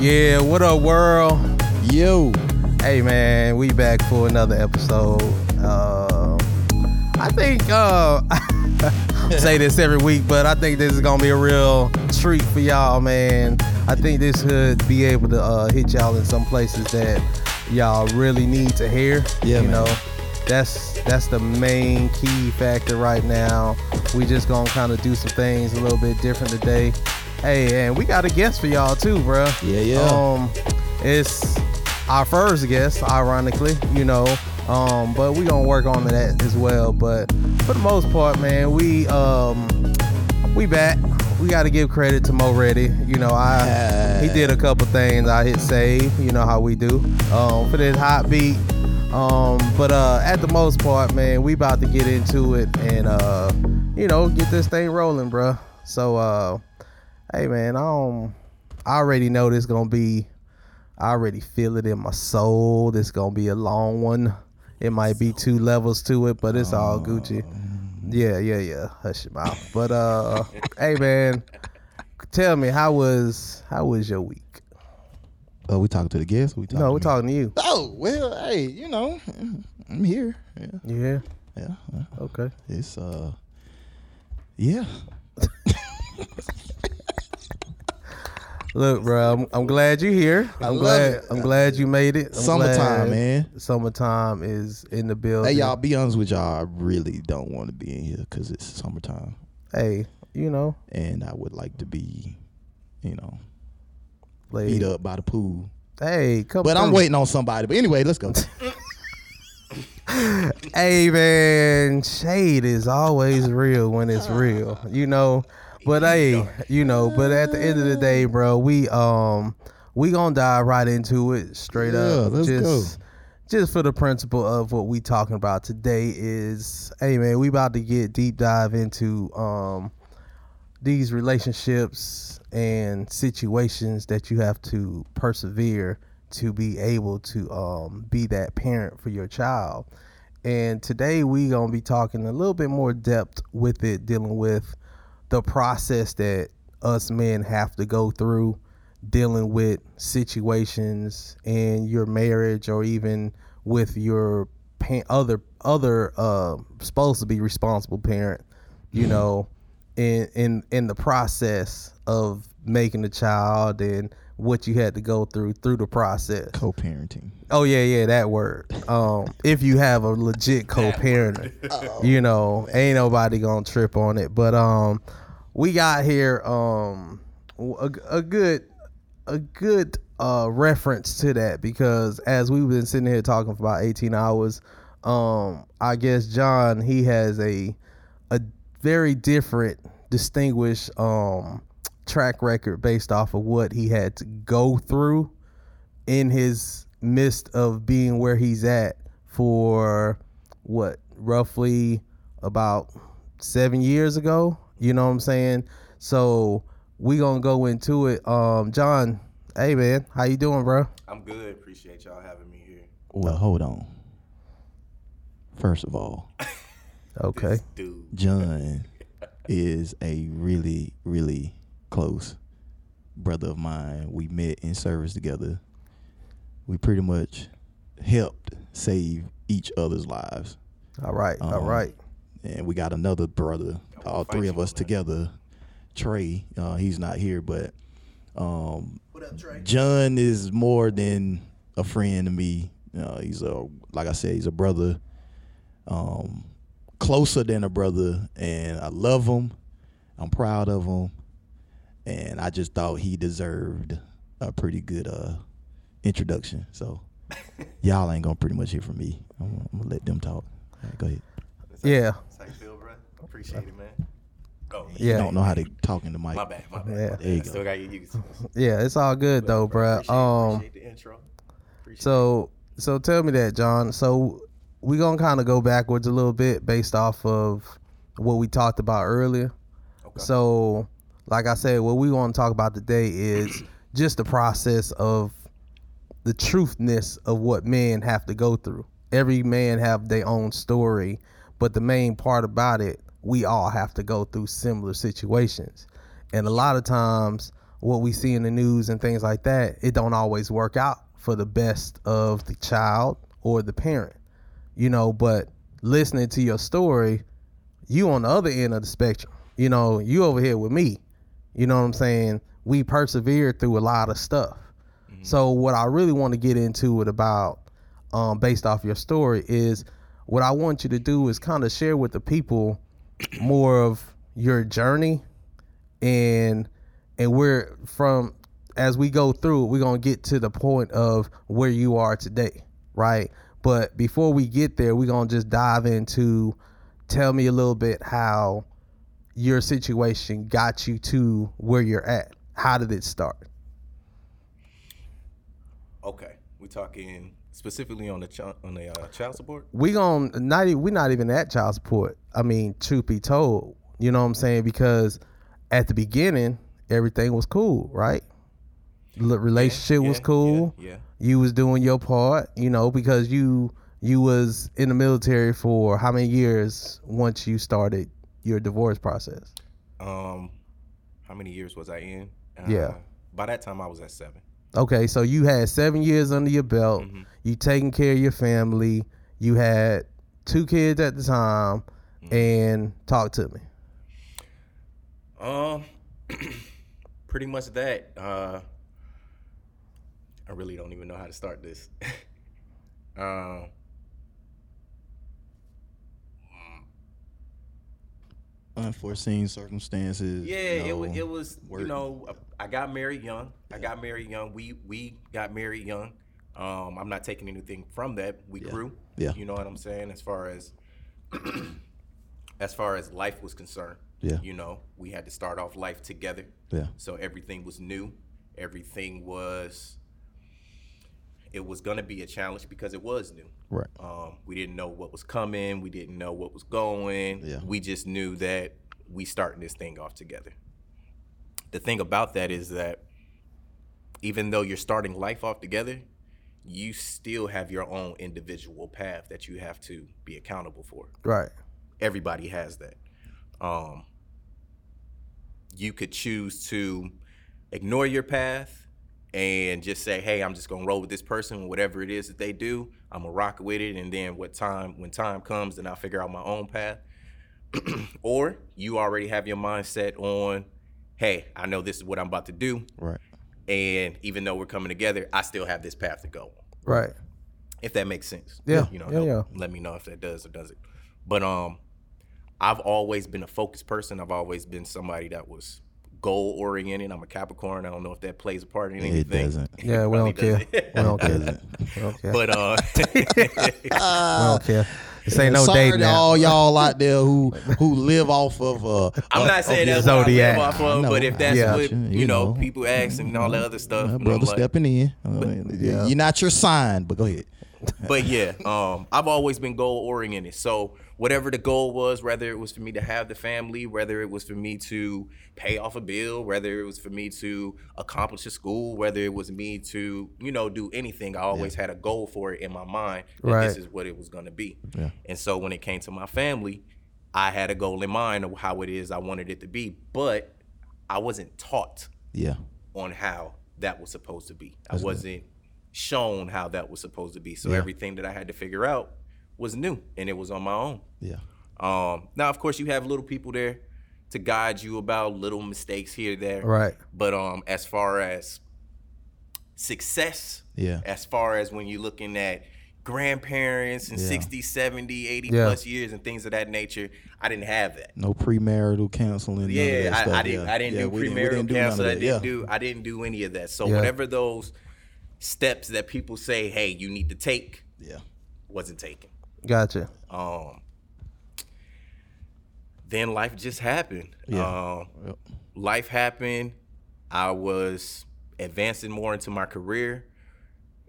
Yeah, what up, world? Yo. Hey, man, we back for another episode. Uh, I think uh, I say this every week, but I think this is gonna be a real treat for y'all, man. I think this could be able to uh, hit y'all in some places that y'all really need to hear. Yeah, you man. know, that's that's the main key factor right now. We just gonna kind of do some things a little bit different today. Hey, and we got a guest for y'all too, bruh. Yeah, yeah. Um, it's our first guest, ironically, you know. Um, but we gonna work on that as well. But for the most part, man, we um we back. We got to give credit to Mo Ready. You know, I he did a couple things. I hit save. You know how we do. Um, for this hot beat. Um, but uh, at the most part, man, we about to get into it and uh, you know, get this thing rolling, bruh. So uh, hey, man, I don't. I already know this gonna be. I already feel it in my soul. This gonna be a long one. It might be two levels to it, but it's all Gucci. Yeah, yeah, yeah. Hush your mouth. But uh, hey, man, tell me how was how was your week? Oh, we talking to the guest? We talking No, to we're me? talking to you. Oh well, hey, you know, I'm here. Yeah, Yeah. yeah. Okay. It's uh, yeah. Look, bro, I'm, I'm glad you're here. I'm love glad. it. I'm glad you made it. I'm Summertime, glad man. Summertime is in the building. Hey, y'all. Be honest with y'all. I really don't want to be in here because it's summertime, Hey, you know, and I would like to be, you know, beat up by the pool. Hey, come. But I'm through. waiting on somebody. But anyway, let's go. Hey man, shade is always real when it's real, you know. But hey, you know, but at the end of the day, bro, we um we gonna dive right into it straight Yeah, up. let's just just for the principle of what we talking about today is hey man, we about to get deep dive into um these relationships and situations that you have to persevere to be able to um, be that parent for your child. And today we're gonna be talking a little bit more depth with it, dealing with the process that us men have to go through, dealing with situations in your marriage or even with your pa- other other uh, supposed to be responsible parent. You know, in in in the process of making a child and what you had to go through through the process. Co-parenting. Oh yeah, yeah, that word. Um, if you have a legit co-parent, you know, ain't nobody gonna trip on it. But um, we got here um a, a good a good uh reference to that because as we've been sitting here talking for about 18 hours, um, I guess John he has a a very different, distinguished um track record based off of what he had to go through in his midst of being where he's at for what roughly about seven years ago you know what i'm saying so we gonna go into it um john hey man how you doing bro I'm good. Appreciate y'all having me here. Well, hold on. First of all, okay Dude. John is a really, really close brother of mine. We met in service together. We pretty much helped save each other's lives. all right all Um, right And we got another brother, all three of on us that. together. Trey, uh, he's not here, but um, What up, Trey? John is more than a friend to me. Uh, he's a like I said, he's a brother, um, closer than a brother, and I love him. I'm proud of him, and I just thought he deserved a pretty good uh, introduction. So y'all ain't gonna pretty much hear from me. I'm, I'm gonna let them talk. All right, go ahead. yeah That's you feel, bro? Appreciate it, man. Oh, Yeah. You don't know how to talk in the mic. My bad, my bad. Yeah. There you go. Still got you used yeah it's all good though bro Appreciate, um appreciate the intro. Appreciate So so tell me that, John. So we gonna kind of go backwards a little bit based off of what we talked about earlier. Okay. So, like I said, what we want to talk about today is just the process of the truthness of what men have to go through. Every man have their own story, But the main part about it, we all have to go through similar situations. And a lot of times what we see in the news and things like that, it don't always work out for the best of the child or the parent. You know, but listening to your story, you on the other end of the spectrum. You know, you over here with me. You know what I'm saying? We persevered through a lot of stuff. So what I really want to get into it about, um, based off your story, is what I want you to do is kind of share with the people more of your journey, and and we're from as we go through, we're gonna get to the point of where you are today, right? But before we get there, we're gonna just dive into tell me a little bit how your situation got you to where you're at. How did it start? Okay, We're talking specifically on the ch- on the uh, child support. we gon' not e- we not even at child support. I mean, truth be told, you know what I'm saying? Because at the beginning, everything was cool, right? The relationship was Yeah, cool. Yeah, yeah. You was doing your part, you know, because you you was in the military for how many years once you started your divorce process? Um, how many years was I in? Uh, Yeah. By that time, I was at seven. Okay, so you had seven years under your belt. Mhm. You taking care of your family. You had two kids at the time, and talk to me. Um, pretty much that. Uh, I really don't even know how to start this. um, Unforeseen circumstances. yeah, you it was. It was. You know, I got married young. I got married young. We we got married young. Um, I'm not taking anything from that. We Yeah. grew. Yeah. You know what I'm saying? As far as as far as life was concerned. Yeah. You know, we had to start off life together. Yeah. So everything was new. Everything was. It was gonna be a challenge because it was new. Right. Um, we didn't know what was coming. We didn't know what was going. Yeah. We just knew that we starting this thing off together. The thing about that is that even though you're starting life off together, you still have your own individual path that you have to be accountable for Right. everybody has that. Um, you could choose to ignore your path and just say, "Hey, I'm just gonna roll with this person, whatever it is that they do. I'm gonna rock with it, and then what time when time comes, then I'll figure out my own path." or you already have your mindset on, "Hey, I know this is what I'm about to do, Right. and even though we're coming together, I still have this path to go." on." Right. if that makes sense. Yeah, You know, yeah, yeah. let me know if that does or doesn't. But um I've always been a focused person. I've always been somebody that was goal oriented. I'm a Capricorn. I don't know if that plays a part in anything. It anything. doesn't. Yeah, we don't care. doesn't. We don't care. Doesn't. We don't care. but uh we don't care. This ain't no Sorry date to now. all y'all out there who who live off of. Uh, I'm uh, not saying your that's what I zodiac. live off of, I but if that's Yeah. what you, You know, know. people ask and all that other stuff, uh, and I'm brother like- stepping in. Uh, yeah. You're not your sign, but go ahead. but yeah, um, I've always been goal oriented. So whatever the goal was, whether it was for me to have the family, whether it was for me to pay off a bill, whether it was for me to accomplish a school, whether it was me to, you know, do anything, I always had a goal for it in my mind that Right. this is what it was gonna be. Yeah. And so when it came to my family, I had a goal in mind of how it is I wanted it to be, but I wasn't taught Yeah. on how that was supposed to be. I wasn't shown how that was supposed to be. So Yeah. everything that I had to figure out was new and it was on my own. Yeah. Um, now, of course, you have little people there to guide you about little mistakes here there. Right. But um, as far as success, Yeah. as far as when you're looking at grandparents and Yeah. 60, 70, 80 Yeah. plus years and things of that nature, I didn't have that. No premarital counseling. Yeah, I. I didn't. yeah. I didn't Yeah, do we didn't- didn't do none of counseling. I didn't Yeah. do. I didn't do any of that. So whatever those steps that people say, hey, you need to take, Yeah. wasn't taken. Gotcha. Um, then life just happened. Yeah. Um, Yep. life happened. I was advancing more into my career.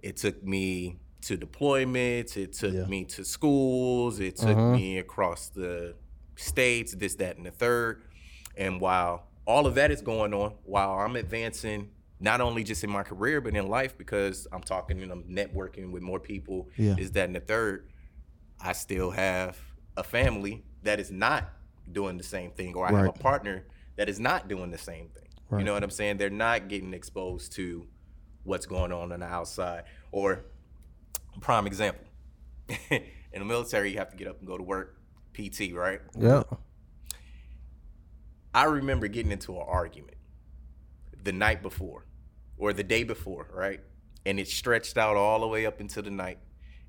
It took me to deployments. It took Yeah. me to schools. It took me across the states, this, that, and the third. And while all of that is going on, while I'm advancing, not only just in my career, but in life, because I'm talking and I'm networking with more people, Yeah. is that, and the third, I still have a family that is not doing the same thing, or I have a partner that is not doing the same thing. You know what I'm saying? They're not getting exposed to what's going on on the outside. Or prime example, in the military, you have to get up and go to work, PT, right? Yeah. I remember getting into an argument the night before or the day before, right? And it stretched out all the way up into the night.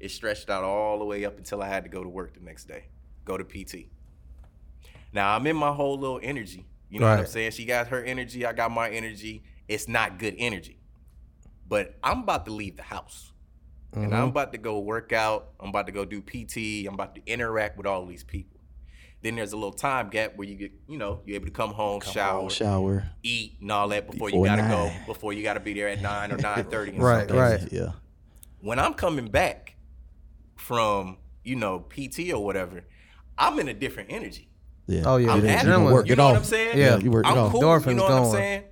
It stretched out all the way up until I had to go to work the next day, go to PT. Now I'm in my whole little energy. You know what I'm saying? She got her energy, I got my energy. It's not good energy. But I'm about to leave the house. And I'm mm-hmm. about to go work out. I'm about to go do PT. I'm about to interact with all these people. Then there's a little time gap where you get, you know, you're able to come home, shower, shower. eat, and all that before, Before you gotta nine. go. Before you gotta be there at nine or nine thirty. Right, right. Yeah. When I'm coming back from, you know, PT or whatever, I'm in a different energy. Yeah. Oh, yeah. I'm Yeah, happy. adrenaline. Work you it know what off. I'm saying? Yeah, you work it I'm off. cool. Endorphins you know what I'm saying?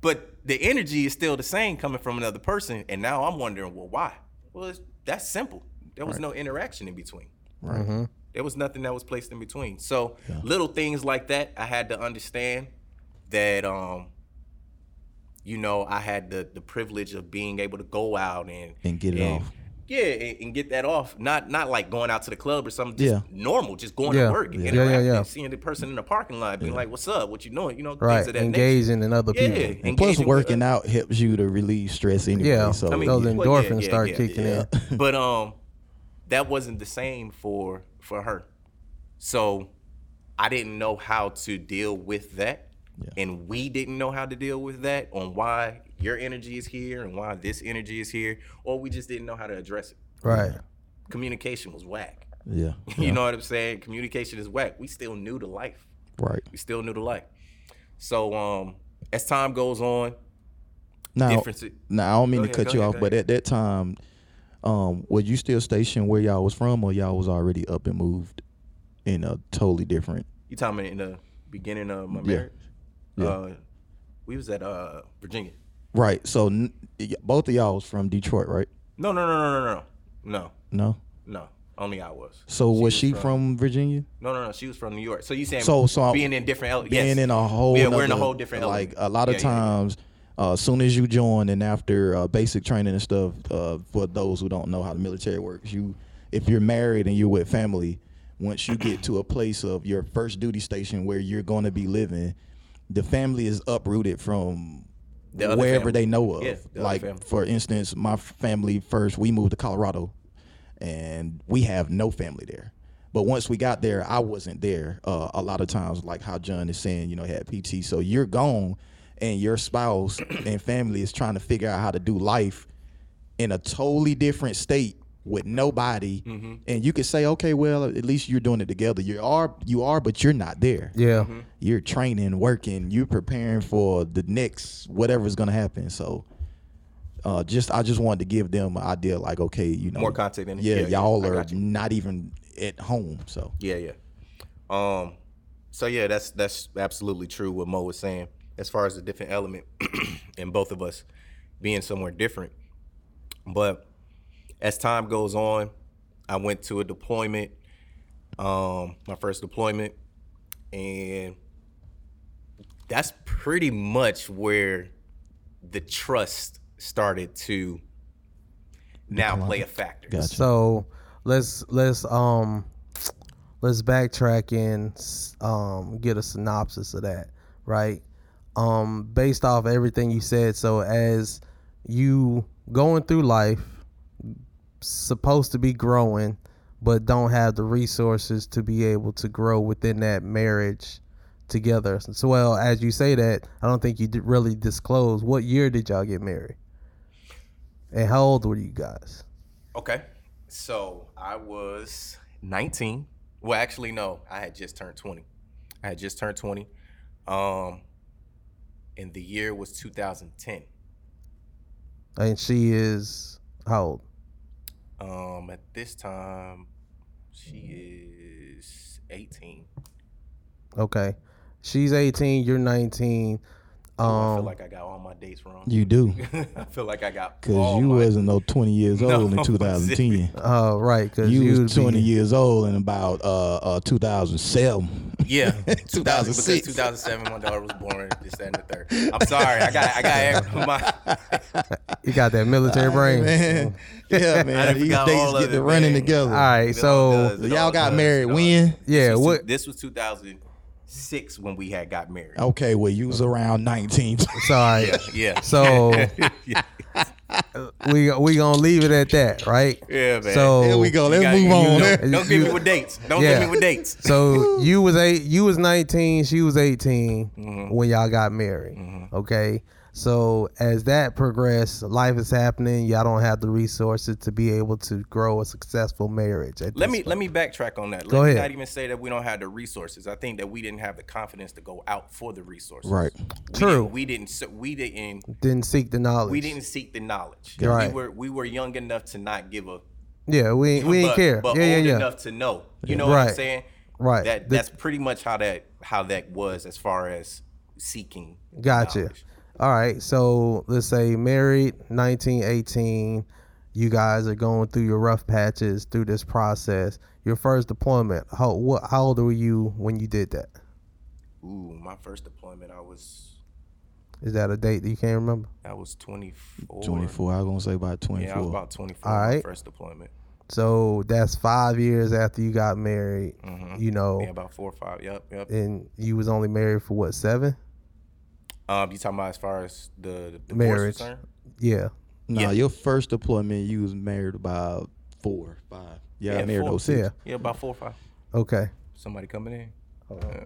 But the energy is still the same coming from another person, and now I'm wondering, well, why? Well, it's, that's simple. There was no interaction in between. Mm-hmm. There was nothing that was placed in between. So little things like that, I had to understand that um, you know, I had the the privilege of being able to go out and And get it off. Yeah, and, and get that off. Not not like going out to the club or something. Just Yeah. normal, just going Yeah. to work and Yeah. Yeah, yeah, interacting, yeah. seeing the person in the parking lot, being like, "What's up? What you doing?" You know, Right. things that nature. Engaging in other people. Yeah, people. And plus, engaging with working out helps you to relieve stress anyway. Yeah. So I mean, Those well, yeah, endorphins yeah, start yeah, kicking yeah. in. but um that wasn't the same for for her so i didn't know how to deal with that Yeah. and we didn't know how to deal with that on why your energy is here and why this energy is here or we just didn't know how to address it Right. communication was whack yeah. you know what i'm saying communication is whack we still new to life Right. we still new to life so um as time goes on Now, now I don't mean Go to ahead, cut you ahead, off, but at that time, um, were you still stationed where y'all was from, or y'all was already up and moved in a totally different? you talking in the beginning of my Yeah. marriage Yeah. uh we was at uh virginia Right. So n- both of y'all was from Detroit, right? No, no, no, no, no, no, no, No. no. Only I was. So was was she from- from, Virginia? No, no, no. She was from New York. So you saying So- so being in different ele- Being yes. in a whole Yeah, we're in a whole different like element. a lot of Yeah, times uh, as soon as you join and after uh, basic training and stuff uh, for those who don't know how the military works you if you're married and you're with family once you get to a place of your first duty station where you're going to be living the family is uprooted from The wherever family. they know of Yeah, the like for instance my family first we moved to colorado and we have no family there. But once we got there, I wasn't there. Uh, a lot of times, like how John is saying, you know, had PT. So you're gone, and your spouse and family is trying to figure out how to do life in a totally different state with nobody. Mm-hmm. And you could say, okay, well, at least you're doing it together. You are, you are, but you're not there. Yeah. Mm-hmm. You're training, working, you're preparing for the next whatever's gonna happen. So. Uh, just I just wanted to give them an idea, like okay, you know, More content. in. Yeah, Yeah, yeah, y'all I are not even at home, so Yeah, yeah. Um. So yeah, that's that's absolutely true. What Mo was saying, as far as the different element in both of us being somewhere different. But as time goes on, I went to a deployment, um, my first deployment, and that's pretty much where the trust started to now play a factor. Gotcha. So let's let's um let's backtrack and um get a synopsis of that, right? Um based off everything you said, so as you going through life supposed to be growing but don't have the resources to be able to grow within that marriage together. So well, as you say that, I don't think you did really disclose what year did y'all get married? And how old were you guys? Okay. So I was 19. Well, actually, no. I had just turned 20. I had just turned 20. Um, and the year was 2010. And she is how old? Um, at this time, she is 18. Okay. She's 18, you're 19. Oh, I feel Um, like I got all my dates wrong. You do. I feel like I got Cause you my- wasn't no twenty years No, old in I 2010. uh, right, because You, you, was twenty years old in about uh, uh 2007. Yeah, 2006. 2007, my daughter was born. This and the third. I'm sorry, I got I got my. You got that military brain. man. Yeah, man. These forgot days get it, running man. together. All right, It all so y'all got does, married when? Yeah, This was, what- this was 2006 when we had got married. Okay, well you was around 19. sorry. Yeah. So yeah, we we gonna leave it at that, right? yeah, man. So here we go. Let's got- move on. Don't, don't give me with dates. Don't Yeah. give me with dates. So you was eight, you was nineteen, she was 18 Mm-hmm. when y'all got married. Okay. So as that progressed, life is happening. Y'all don't have the resources to be able to grow a successful marriage. at Let me point. let me backtrack on that. Go let ahead. me not even say that we don't have the resources. I think that we didn't have the confidence to go out for the resources. Right. We True. Didn't, we didn't. We didn't. Didn't seek the knowledge. We didn't seek the knowledge. Right. We were we were young enough to not give a. Yeah, we we ain't but, care. But yeah, yeah, old yeah. enough to know. You know what I'm saying? Right. That The- that's pretty much how that how that was as far as seeking. Gotcha. knowledge. All right. So let's say married, 1918, You guys are going through your rough patches through this process. Your first deployment. How what? How old were you when you did that? Ooh, my first deployment, I was Is that a date that you can't remember? I was 24. 24. I was gonna say about 24. Yeah, I was about 24. All my first deployment. So that's five years after you got married. Mhm. You know, Yeah, about four or five. Yep, yep. and you was only married for what seven? Um, you talking about as far as the, the Marriage. Yeah. No, Yeah. your first deployment, you was married about four, five. Yeah, Yeah, married four. 06. Yeah. Yeah, about four or five. Okay. Somebody coming in. Yeah.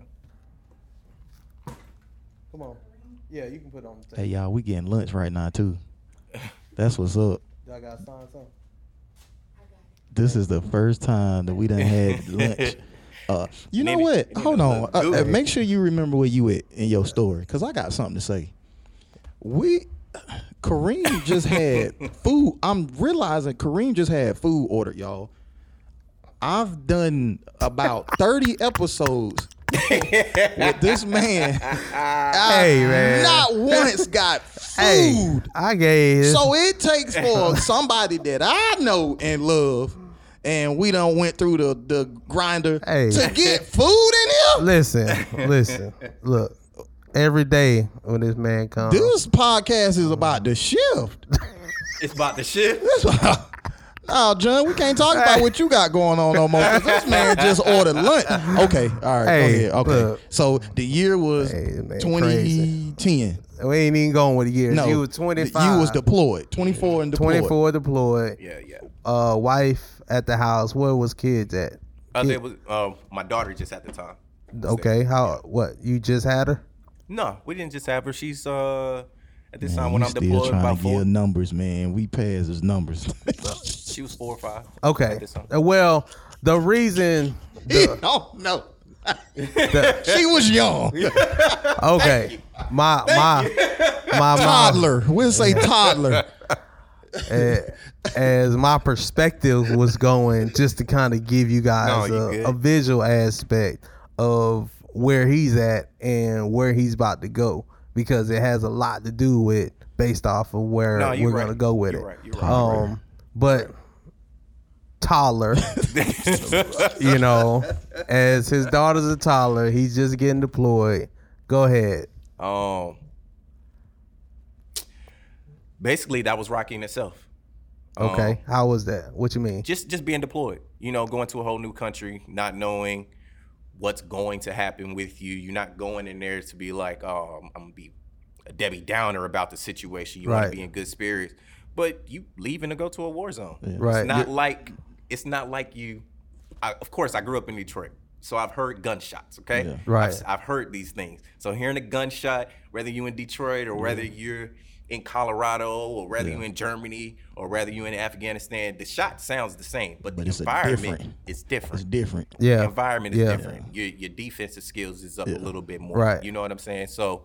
Come on. Yeah, you can put it on the Hey y'all, we getting lunch right now too. That's what's up. Y'all got to sign something. This is the first time that we done had lunch. Uh, you know Need what? need Hold on. Uh, uh, make sure you remember where you at in your story, cause I got something to say. We, Kareem just had food. I'm realizing Kareem just had food ordered, y'all. I've done about 30 episodes with this man. I Hey, man. Not once got food. Hey, I gave. So it takes for somebody that I know and love, and we done went through the the grinder Hey. to get food in here. listen, listen. Look, every day when this man comes, This podcast is about the shift. It's about the shift. No, oh, John, we can't talk about what you got going on no more. 'cause this man just ordered lunch. Okay, all right, Hey, go ahead. Okay, look. so the year was Hey, this man 2010. We ain't even going with the years. No, you was 25. You was deployed. 24 and deployed. 24 deployed. Yeah, yeah. Uh, wife at the house. Where was kids at? Uh, there was uh, my daughter just at the time. Okay, how? What? You just had her? No, we didn't just have her. She's uh at this Man, time when I'm still deployed trying about to four. give numbers, man. We passed his numbers. She was four or five. Okay. At this time. Well, the reason. The, oh no. She was young. okay, my my my mom. Toddler. We'll say toddler. as my perspective was going, just to kind of give you guys No, you a, good. a visual aspect of where he's at and where he's about to go, because it has a lot to do with based off of where No, we're you're gonna go with You're it. right. You're right. Um, but toddler, you know, as his daughter's a toddler, he's just getting deployed. Go ahead. Um, basically, that was Rocky in itself. Okay, Um, how was that? What you mean? just just being deployed. You know, going to a whole new country, not knowing what's going to happen with you. You're not going in there to be like, oh, I'm, I'm gonna be a Debbie Downer about the situation. You want to be in good spirits, but you leaving to go to a war zone. Right. It's not You're- like it's not like you. I, of course, I grew up in Detroit, so I've heard gunshots. Okay, Yeah. Right. I've, I've heard these things. So hearing a gunshot, whether you're in Detroit or whether you're in Colorado or whether you're in Germany or whether you're in Afghanistan, the shot sounds the same, but, But the it's environment different- is different. It's different. The Yeah. environment is Yeah. different. Your your defensive skills is up a little bit more. Right. You know what I'm saying? So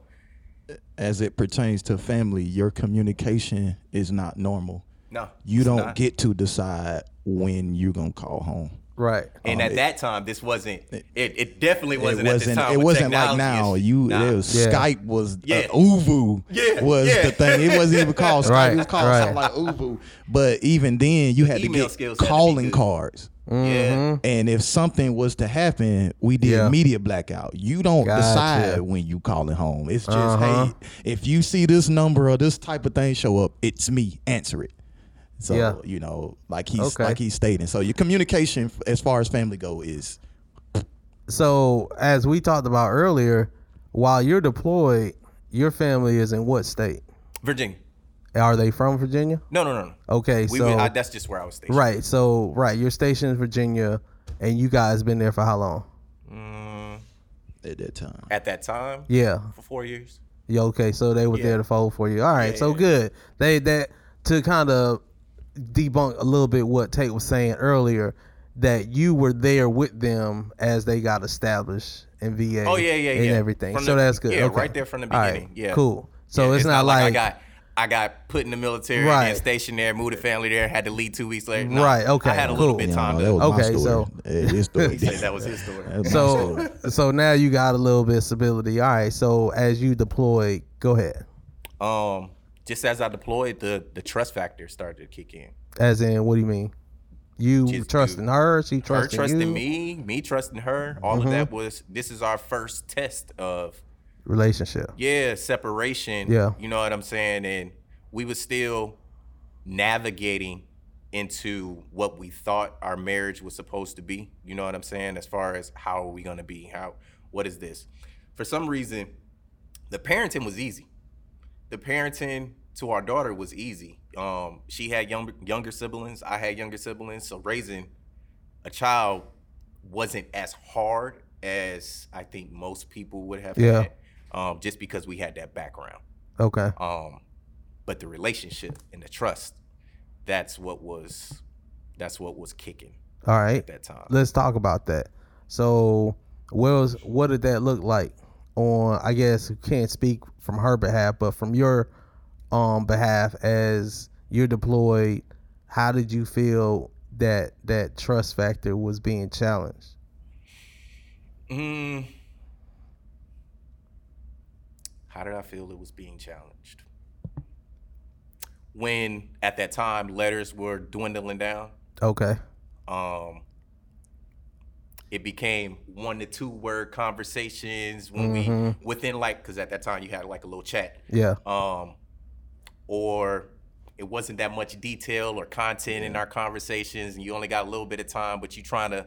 As it pertains to family, your communication is not normal. No, You don't not. get to decide when you're gonna call home. Right. And Um, at it- that time, this wasn't. It, it definitely wasn't. it at wasn't. this time it wasn't like now. is- You Nah. it was, Yeah. Skype was Yeah. uh, ooVoo Yeah, was yeah. the thing. It wasn't even called Skype. Right, It was called right. something like ooVoo. But even then, you had to get skills had to be calling good. cards. Yeah. And if something was to happen, we did Yeah. media blackout. You don't Gotcha. decide when you calling home. It's just Uh-huh. hey, if you see this number or this type of thing show up, it's me. Answer it. So Yeah. you know, like he's Okay. like he's stating. So your communication, as far as family go, is So as we talked about earlier, while you're deployed, your family is in what state? Virginia. Are they from Virginia? No, no, no, no. Okay, We, so went- I, that's just where I was stationed. right, so right, you're stationed in Virginia, and you guys been there for how long? Mm, at that time. at that time, Yeah, for four years. yeah. Okay, so they were Yeah. there to fold for you. All right, Yeah, so yeah. good. They that to kind of debunk a little bit what Tate was saying earlier, that you were there with them as they got established in VA. Oh yeah, yeah, and yeah. everything. From so the- that's good. Yeah, okay. right there from the All right, beginning. Yeah, cool. So Yeah, it's, not, like, I got I got put in the military Right. and stationed there, moved the family there, had to leave two weeks later. No, Right, okay, I had a cool. little bit You of time. know, to, that was my Okay, story. so- his story. he said that was his story. Was So story. so now you got a little bit of stability. All right. So as you deploy, go ahead. Um, just as I deployed, the the trust factor started to kick in. As in, what do you mean? You Just trusting her? She trusting Her trusting trusting you? me, me trusting her. All of that mm-hmm. was this is our first test of Relationship. yeah separation. Yeah. you know what I'm saying, and we were still navigating into what we thought our marriage was supposed to be. You know what I'm saying? As far as how are we gonna be? How what is this? For some reason, the parenting was easy. The parenting to our daughter was easy. Um, she had younger younger siblings. I had younger siblings. So raising a child wasn't as hard as I think most people would have Yeah. had. Um, just because we had that background. Okay. Um, but the relationship and the trust, that's what was that's what was kicking All right. at that time. Let's talk about that. So, what was what did that look like? On I guess you can't speak from her behalf, but from your um behalf as you're deployed, how did you feel that that trust factor was being challenged? Mm, how did I feel it was being challenged? When at that time letters were dwindling down, Okay. um, it became one to two word conversations when we within like because at that time you had like a little chat, Yeah. um, or it wasn't that much detail or content in our conversations, and you only got a little bit of time, but you're trying to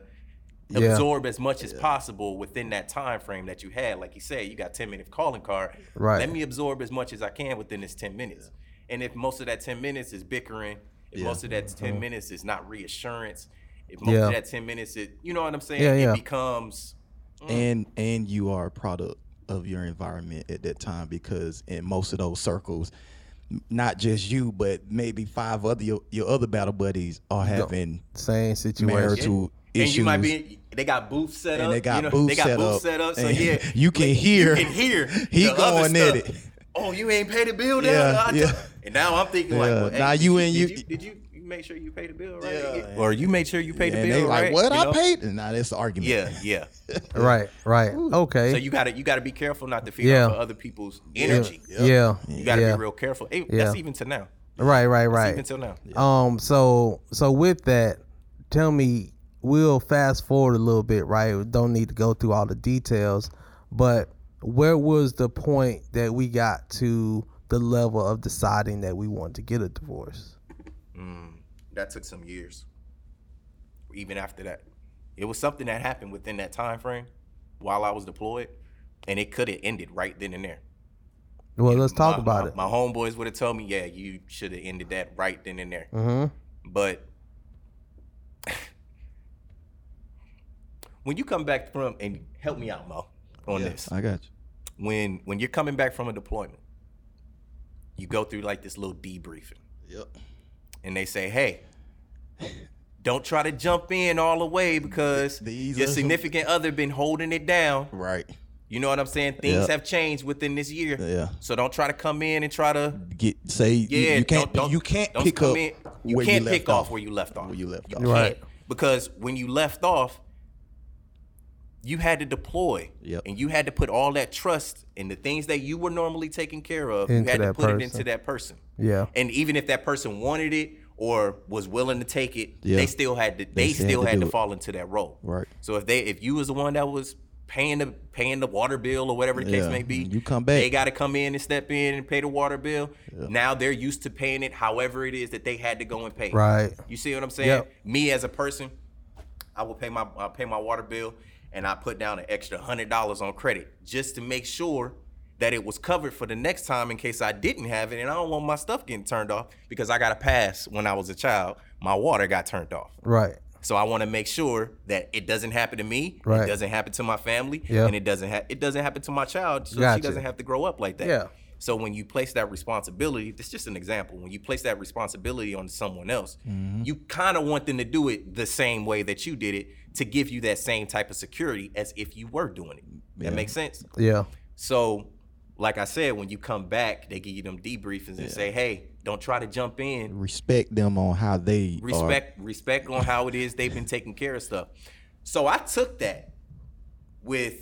Yeah. absorb as much as possible within that time frame that you had. Like you said, you got 10 minute calling card. Right. Let me absorb as much as I can within this 10 minutes. And if most of that 10 minutes is bickering, if most of that 10 minutes is not reassurance, if most Yeah. of that 10 minutes it you know what I'm saying? Yeah, yeah. It becomes, mm. and and you are a product of your environment at that time because in most of those circles not just you but maybe five other your, your other battle buddies are having Same situation. marital and issues you might be, they got booths set and up. they got you know, booths they got set booths up, set up. So and yeah, you can like, hear- you can hear he going at stuff. it. Oh, you ain't paid the bill, Yeah, yeah, yeah. And now I'm thinking like, Yeah. well, hey, Now you and did you- you, did you, you make sure you pay the bill right? Yeah. Or you made sure you paid the and bill they like right? what you i know? paid and now that's the argument Yeah, yeah. Right. Right. Okay. So you gotta you gotta be careful not to feed Yeah. off of other people's energy. yeah. You gotta yeah. be real careful. Hey, Yeah. That's even to now. Right. Right. That's Right. even till now. Um. So so with that, tell me. We'll fast forward a little bit, right? We don't need to go through all the details, but where was the point that we got to the level of deciding that we want to get a divorce? That took some years. Even after that, it was something that happened within that time frame while I was deployed, and it could have ended right then and there. Well, let's talk about my, it. My homeboys would have told me, "Yeah, you should have ended that right then and there." Mm-hmm. But when you come back from and help me out, Mo, on this. i got you When when you're coming back from a deployment, you go through like this little debriefing, yep and they say, "Hey, don't try to jump in all the way because These your significant other been holding it down. right You know what I'm saying? Things Yep. have changed within this year. Yeah. So don't try to come in and try to get say yeah. you, can't don't, don't, you can't don't pick come up in. You where can't you pick left off where you left off. where you left You off can't. Right. Because when you left off, you had to deploy. Yep. And you had to put all that trust in the things that you were normally taking care of. Into you had to put it into that person. Yeah. And even if that person wanted it or was willing to take it, Yeah. they still had to they, still had to had to fall into that role. Right. So if they if you was the one that was paying the paying the water bill or whatever the case Yeah. may be, You come back. They got to come in and step in and pay the water bill. Now they're used to paying it however it is that they had to go and pay. Right. You see what I'm saying? Yep. Me as a person, I will pay my I pay my water bill and I put down an extra hundred dollars on credit just to make sure that it was covered for the next time in case I didn't have it and I don't want my stuff getting turned off because I got a pass when I was a child. My water got turned off. Right. So I want to make sure that it doesn't happen to me, Right. it doesn't happen to my family, Yeah. and it doesn't ha- it doesn't happen to my child, so Gotcha. she doesn't have to grow up like that. Yeah. So when you place that responsibility, it's just an example. When you place that responsibility on someone else, Mm-hmm. you kind of want them to do it the same way that you did it to give you that same type of security as if you were doing it. That makes sense. Yeah. So, like I said, when you come back, they give you them debriefings and say, "Hey, don't try to jump in Respect them on how they are. respect respect on how it is they've been taking care of stuff. So I took that with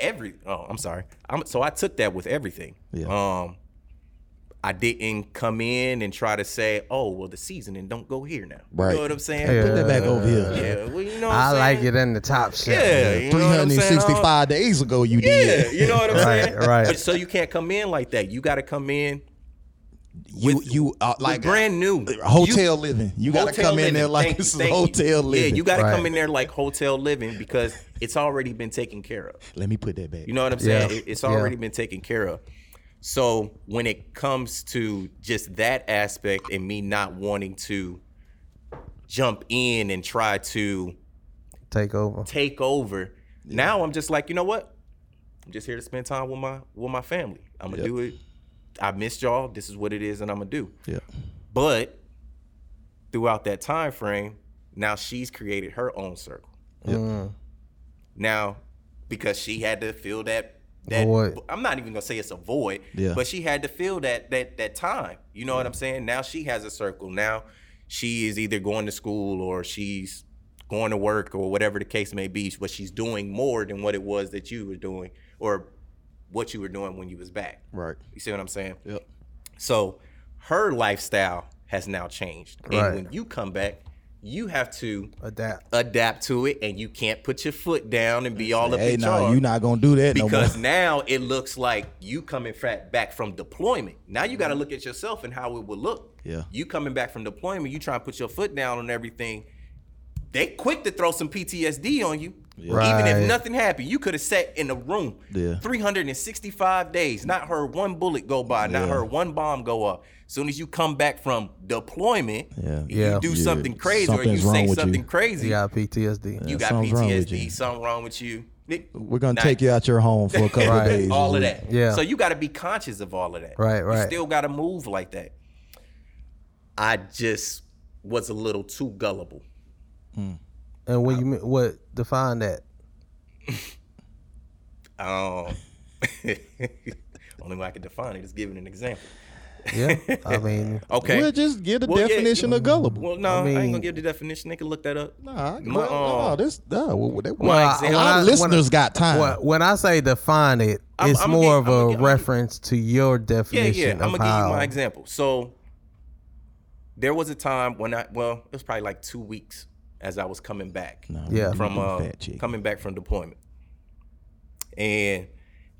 every oh I'm sorry. I'm so I took that with everything. Yeah. Um I didn't come in and try to say, oh well the seasoning don't go here now. Right. You know what I'm saying? Yeah. Put that back over here. Yeah, well, you know what I I'm like saying? it in the top shelf. Yeah, you know what I'm saying? 365 days ago, you Yeah, did. you know what I'm Right, saying? right. But so you can't come in like that. You got to come in You with- you uh, like like brand new hotel living. You got to Hotel come in there like Thank this you, is thank you. hotel living. Yeah, you got to Right. come in there like hotel living because it's already been taken care of. Let me put that back. You know what I'm saying? Yeah. It- It's Yeah. already been taken care of. So when it comes to just that aspect and me not wanting to jump in and try to Take over. take over, now I'm just like, you know what? I'm just here to spend time with my with my family. I'm gonna Yep. do it. I missed y'all. This is what it is, and I'm gonna do. yeah. But throughout that time frame, now she's created her own circle. Mm. Now, because she had to fill that that Void. I'm not even gonna say it's a void, Yeah. but she had to fill that that that time. You know what I'm saying? Now she has a circle. Now she is either going to school or she's going to work or whatever the case may be, but she's doing more than what it was that you were doing or what you were doing when you was back. Right. You see what I'm saying? Yep. So her lifestyle has now changed. Right. And when you come back, you have to Adapt. adapt to it and you can't put your foot down and be all up Hey, in no, you're not gonna do that because more. now it looks like you coming back from deployment. Now you got to look at yourself and how it would look. Yeah. You coming back from deployment, you trying to put your foot down on everything. They quick to throw some PTSD on you. Even Right. if nothing happened, you could have sat in a room Yeah. 365 days, not heard one bullet go by, not Yeah. heard one bomb go off. Soon as you come back from deployment, Yeah. you Yeah. do Yeah. something crazy or you say with you. something crazy, You got PTSD. you got something's wrong PTSD, you. something wrong with you. We're gonna Nah. take you out your home for a couple Right. of days. all of that. Yeah. So you got to be conscious of all of that. Right, You right. still got to move like that. I just was a little too gullible. And when you mean- what define that? Um, only way I can define it is giving an example. Yeah. I mean, Okay. We'll just give the Well, yeah, definition of gullible. Well, no, I mean, I, ain't gonna give the definition. They can look that up. Nah, My, well, uh, no, this, nah, well, that, my a example- lot I- when listeners I- got time. when, when I say define it, I'm- it's I'ma more give- of a I'ma give- I'ma- reference to your definition yeah. yeah. I'm of gonna give you my example. So there was a time when I, well, it was probably like two weeks as I was coming back. No, Yeah. from uh, coming back from deployment. And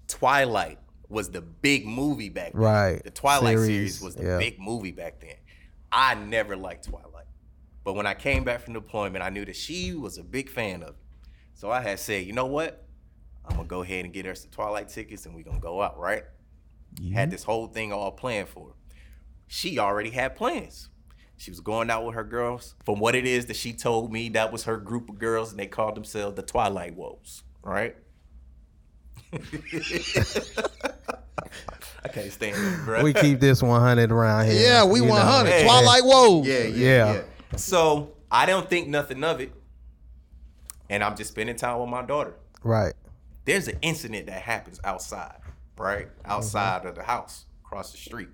Twilight was the big movie back then. Right. The Twilight series, Series, was the yeah. big movie back then. I never liked Twilight. But when I came back from deployment, I knew that she was a big fan of it. So I had said, you know what? I'm gonna go ahead and get her some Twilight tickets and we're gonna go out, right? Had this whole thing all planned for her. She already had plans. She was going out with her girls. From what it is that she told me, that was her group of girls, and they called themselves the Twilight Woes, right? I can't stand it, bro. we keep this 100 around here. yeah, we you know. 100. Hey, Twilight Whoa. Yeah, yeah, Yeah. yeah. So I don't think nothing of it, and I'm just spending time with my daughter. Right. There's an incident that happens outside, right? Outside of the house, across the street.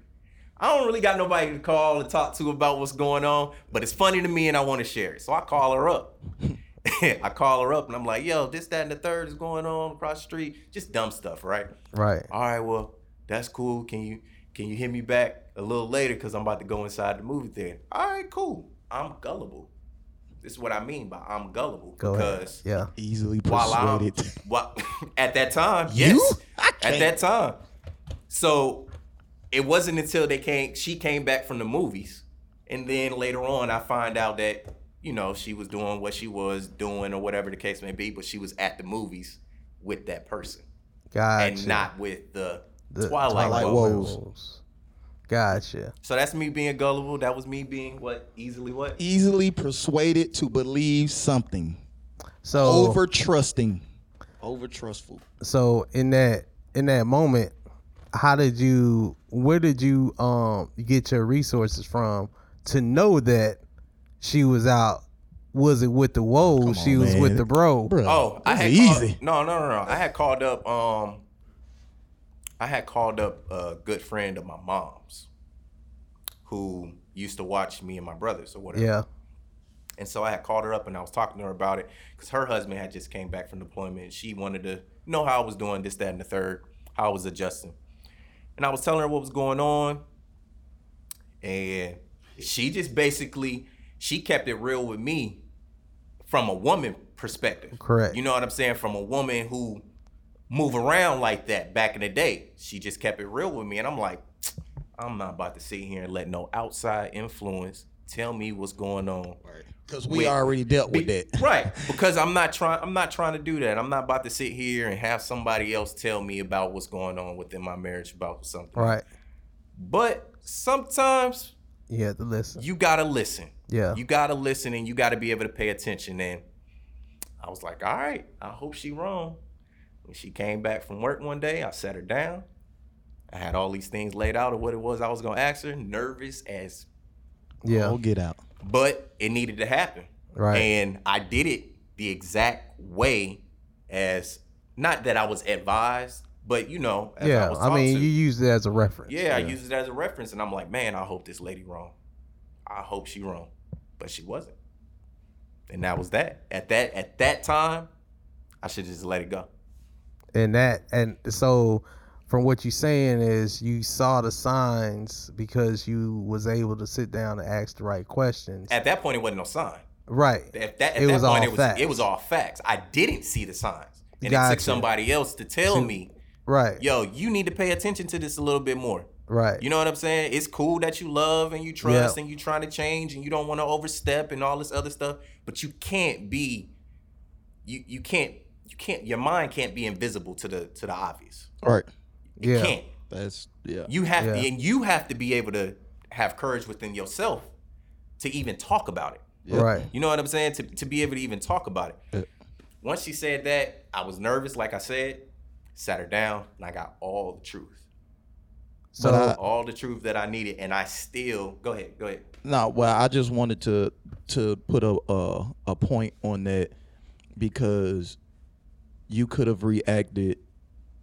I don't really got nobody to call and talk to about what's going on, but it's funny to me and I want to share it. So I call her up. I call her up and I'm like, yo, this, that, and the third is going on across the street. Just dumb stuff, right? Right. All right, well, that's cool. Can you can you hit me back a little later? Cause I'm about to go inside the movie theater. All right, cool. I'm gullible. This is what I mean by I'm gullible. Go ahead. Yeah. Easily while I'm persuaded. while, at that time, yes, I at that time. So it wasn't until they came, she came back from the movies, and then later on, I find out that you know she was doing what she was doing or whatever the case may be, but she was at the movies with that person Gotcha. and not with the, the Twilight, Twilight Woes. Woes. Woes. Gotcha. So that's me being gullible. That was me being what easily what Easily persuaded to believe something. So Over trusting. Over trustful. so in that in that moment, how did you where did you um get your resources from to know that she was out was it with the woes she was man. with the bro Bruh, Oh, I had is called, easy. No, no, no, no. I had called up. Um, I had called up a good friend of my mom's, who used to watch me and my brothers or whatever. yeah And so I had called her up and I was talking to her about it because her husband had just came back from deployment. And she wanted to know how I was doing this, that, and the third, how I was adjusting. And I was telling her what was going on. And she just basically she kept it real with me from a woman perspective. Correct. You know what I'm saying? From a woman who move around like that back in the day. She just kept it real with me. And I'm like, I'm not about to sit here and let no outside influence tell me what's going on. Right. Because we Wait. already dealt with Be- that. Right. Because I'm not trying I'm not trying to do that. I'm not about to sit here and have somebody else tell me about what's going on within my marriage about something. right But sometimes you have to listen you gotta listen. Yeah. You gotta listen and you gotta be able to pay attention. And I was like, all right, I hope she wrong. When she came back from work one day, I sat her down. I had all these things laid out of what it was I was gonna ask her, nervous as yeah we'll get out. but it needed to happen. Right. And I did it the exact way as not that I was advised, but you know, as I yeah was I mean to. you use it as a reference Yeah, I use it as a reference, and I'm like, man, I hope this lady wrong. I hope she wrong, but she wasn't, and that was that. At that at that time, I should just let it go. And that and so from what you're saying is you saw the signs because you was able to sit down and ask the right questions At that point, it wasn't no sign. right At that, at It that was point, all it was facts. it was all facts. I didn't see the signs, and it Gotcha. took somebody else to tell me, right "Yo, you need to pay attention to this a little bit more." right You know what I'm saying? It's cool that you love and you trust Yeah. and you're trying to change and you don't want to overstep and all this other stuff, but you can't be you you can't you can't your mind can't be invisible to the to the obvious. All right. It Yeah. can't. That's yeah. You have to and you have to be able to have courage within yourself to even talk about it. Yep. right You know what I'm saying? To to be able to even talk about it. Yeah. Once she said that, I was nervous, like I said, sat her down, and I got all the truth. so I- all the truth that I needed, and I still go ahead, go ahead. No, well, I just wanted to to put a a, a point on that because you could have reacted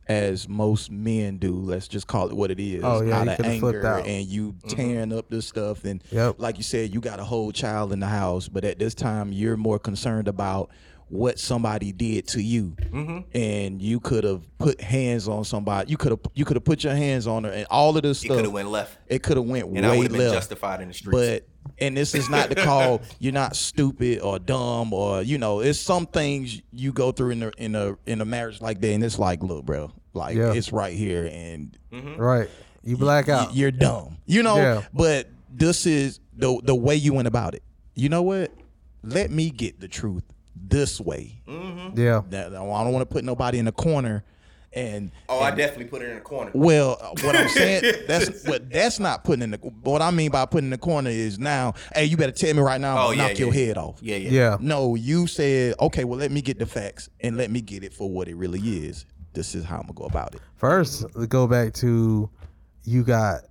as most men do. Let's just call it what it is. Oh, yeah, out of anger out. and you tearing up this stuff and Yep. like you said, you got a whole child in the house, but at this time you're more concerned about what somebody did to you, mm-hmm. and you could have put hands on somebody. You could have you could have put your hands on her, and all of this It stuff. could have went left, It could have went and way would have been left. justified in the streets. But and this is not to call you're not stupid or dumb or you know it's some things you go through in a in a in a marriage like that and it's like look bro like Yeah. it's right here and mm-hmm. right you black y- out you're dumb you know Yeah. but this is the the way you went about it you know what let me get the truth this way yeah that, I don't want to put nobody in a corner and oh, I definitely put it in the corner. well, uh, what I'm saying that's what that's not putting in the. What I mean by putting in the corner is now, hey, you better tell me right now, I'm Oh, gonna yeah, knock yeah, your head off. Yeah, yeah, yeah No, you said, okay, well, let me get the facts and let me get it for what it really is. This is how I'm gonna go about it. first let's go back to you got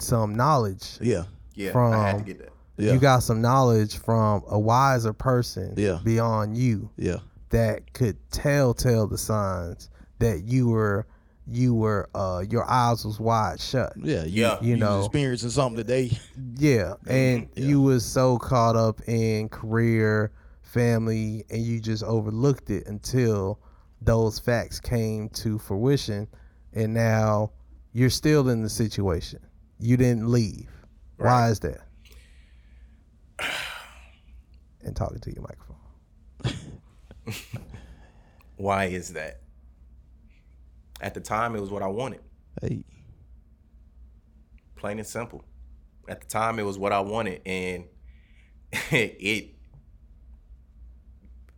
some knowledge Yeah, yeah. From- I had to get that. Yeah, you got some knowledge from a wiser person Yeah. beyond you yeah, that could tell tell the signs that you were you were uh your eyes was wide shut. Yeah, you, Yeah. You you know. experiencing something today. Yeah, and Yeah. you was so caught up in career, family, and you just overlooked it until those facts came to fruition, and now you're still in the situation. You didn't leave. Why is that? And talking to your microphone. Why is that? At the time, it was what I wanted. Hey, plain and simple. At the time, it was what I wanted, and it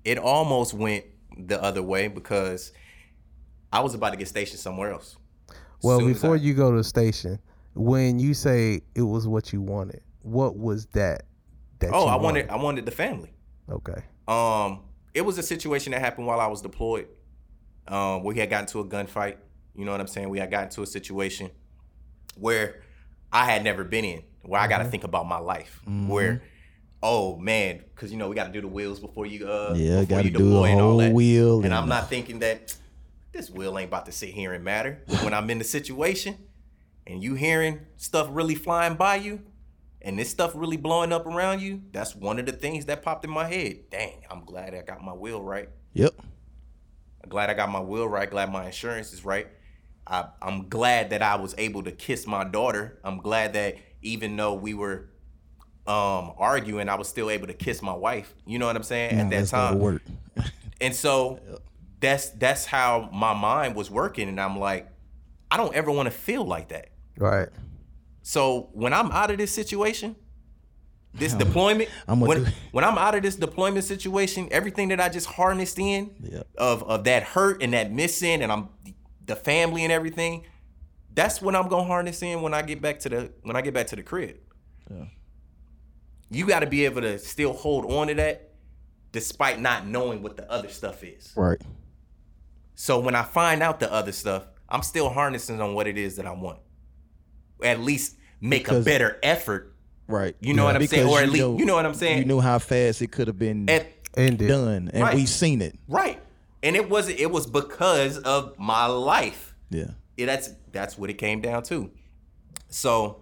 it almost went the other way because I was about to get stationed somewhere else. Well, before I- you go to the station, when you say it was what you wanted, what was that? That oh, I wanted I wanted the family. Okay. Um, it was a situation that happened while I was deployed. Um, we had gotten to a gunfight. You know what I'm saying? We had gotten to a situation where I had never been in, where I got to think about my life. Where, oh man, because you know we got to do the wheels before you uh yeah, before got to you do deploy and all that. wheel. And I'm not thinking that this wheel ain't about to sit here and matter. When I'm in the situation and you hearing stuff really flying by you and this stuff really blowing up around you, that's one of the things that popped in my head. Dang, I'm glad I got my wheel right. Yep. I'm glad I got my wheel right. Glad my insurance is right. I, I'm glad that I was able to kiss my daughter. I'm glad that even though we were um, arguing, I was still able to kiss my wife. You know what I'm saying? Now At that let's go to time. And so that's that's how my mind was working, and I'm like, I don't ever want to feel like that. Right. So when I'm out of this situation, this deployment, I'm when, do- when I'm out of this deployment situation, everything that I just harnessed in of of that hurt and that missing, and I'm the family and everything. That's what I'm gonna harness in when I get back to the when I get back to the crib. Yeah. You got to be able to still hold on to that, despite not knowing what the other stuff is. Right. So when I find out the other stuff, I'm still harnessing on what it is that I want. At least make Because- a better effort. Right. You know what I'm saying? Or at least- you know what I'm saying? You knew how fast it could have been At, Ended. done, and Right. we seen it. right. And it was it was because of my life. Yeah. Yeah, that's that's what it came down to. So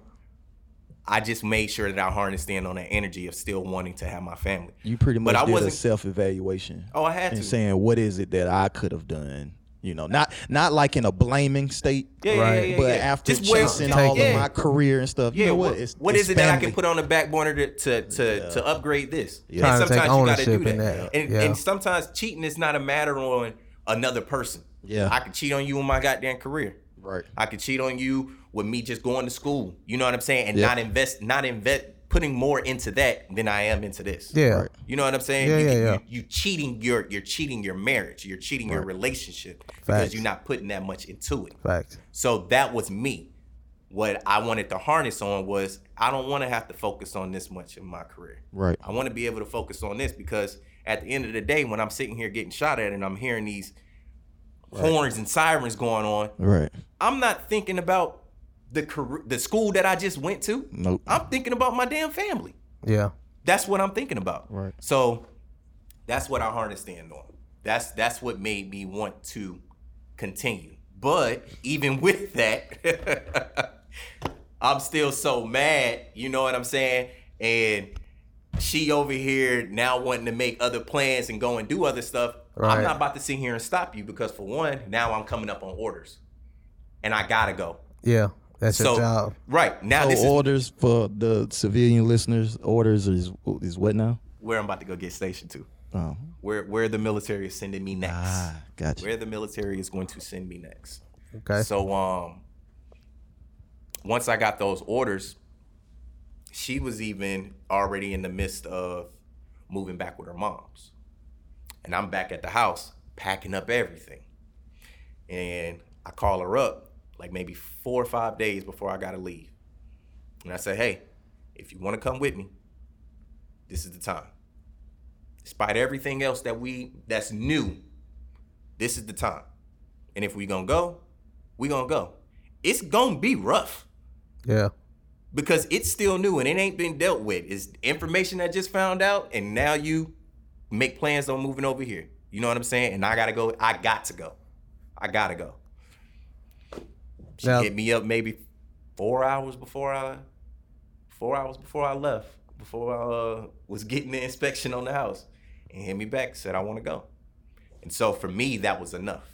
I just made sure that I harnessed in on that energy of still wanting to have my family. You pretty much I did a wasn't- self evaluation. Oh, I had and to. saying what is it that I could have done. You know, not not like in a blaming state, Yeah, yeah, Right. yeah, yeah, but yeah. after Just chasing Take all it. of my career and stuff. Yeah, you know what, what? It's, what it's is it that I can put on the back burner to to to, to upgrade this? Yeah. Trying to And take sometimes you gotta do ownership that. that. And, Yeah. and sometimes cheating is not a matter on another person. Yeah. I could cheat on you in my goddamn career. Right. I could cheat on you with me just going to school. You know what I'm saying? And Yeah. not invest, not invest, putting more into that than I am into this. Yeah. Right. You know what I'm saying? Yeah, you, yeah, yeah. You, cheating your, you're cheating your marriage. You're cheating your relationship because you're not putting that much into it. Fact. So that was me. What I wanted to harness on was I don't want to have to focus on this much in my career. Right. I want to be able to focus on this because at the end of the day, when I'm sitting here getting shot at and I'm hearing these horns and sirens going on, Right. I'm not thinking about the career, the school that I just went to. Nope. I'm thinking about my damn family. Yeah. That's what I'm thinking about. Right. So that's what I harnessed in on. That's that's what made me want to continue. But even with that, I'm still so mad. You know what I'm saying? And she over here now wanting to make other plans and go and do other stuff. Right. I'm not about to sit here and stop you because for one, now I'm coming up on orders, and I gotta go. Yeah. That's So your job. right now, So this is orders for the civilian listeners. Orders is is what now? where I'm about to go get stationed to. Oh, Where where the military is sending me next. ah, gotcha. where the military is going to send me next. Okay. So um once I got those orders, she was even already in the midst of moving back with her moms. And I'm back at the house packing up everything. And I call her up like maybe 4 or 5 days before I got to leave. And I say, "Hey, if you want to come with me, this is the time. Despite everything else that we that's new, this is the time. And if we gonna go, we gonna go. It's gonna be rough yeah. because it's still new and it ain't been dealt with. It's information that just found out, and now you make plans on moving over here. You know what I'm saying? And I gotta go. I got to go. I gotta go. She Now- hit me up maybe four hours before I, four hours before I left, before I uh, was getting the inspection on the house, and hit me back said I want to go, and so for me that was enough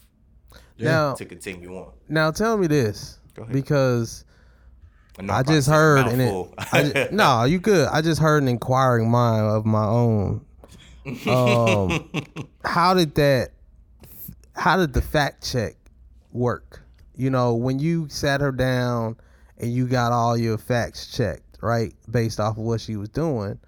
Now, to continue on. now tell me this Go ahead. because I just heard and it. mouthful. I ju- no, you good. I just heard an inquiring mind of my own. Um, how did that? How did the fact check work? You know, when you sat her down and you got all your facts checked, right, based off of what she was doing,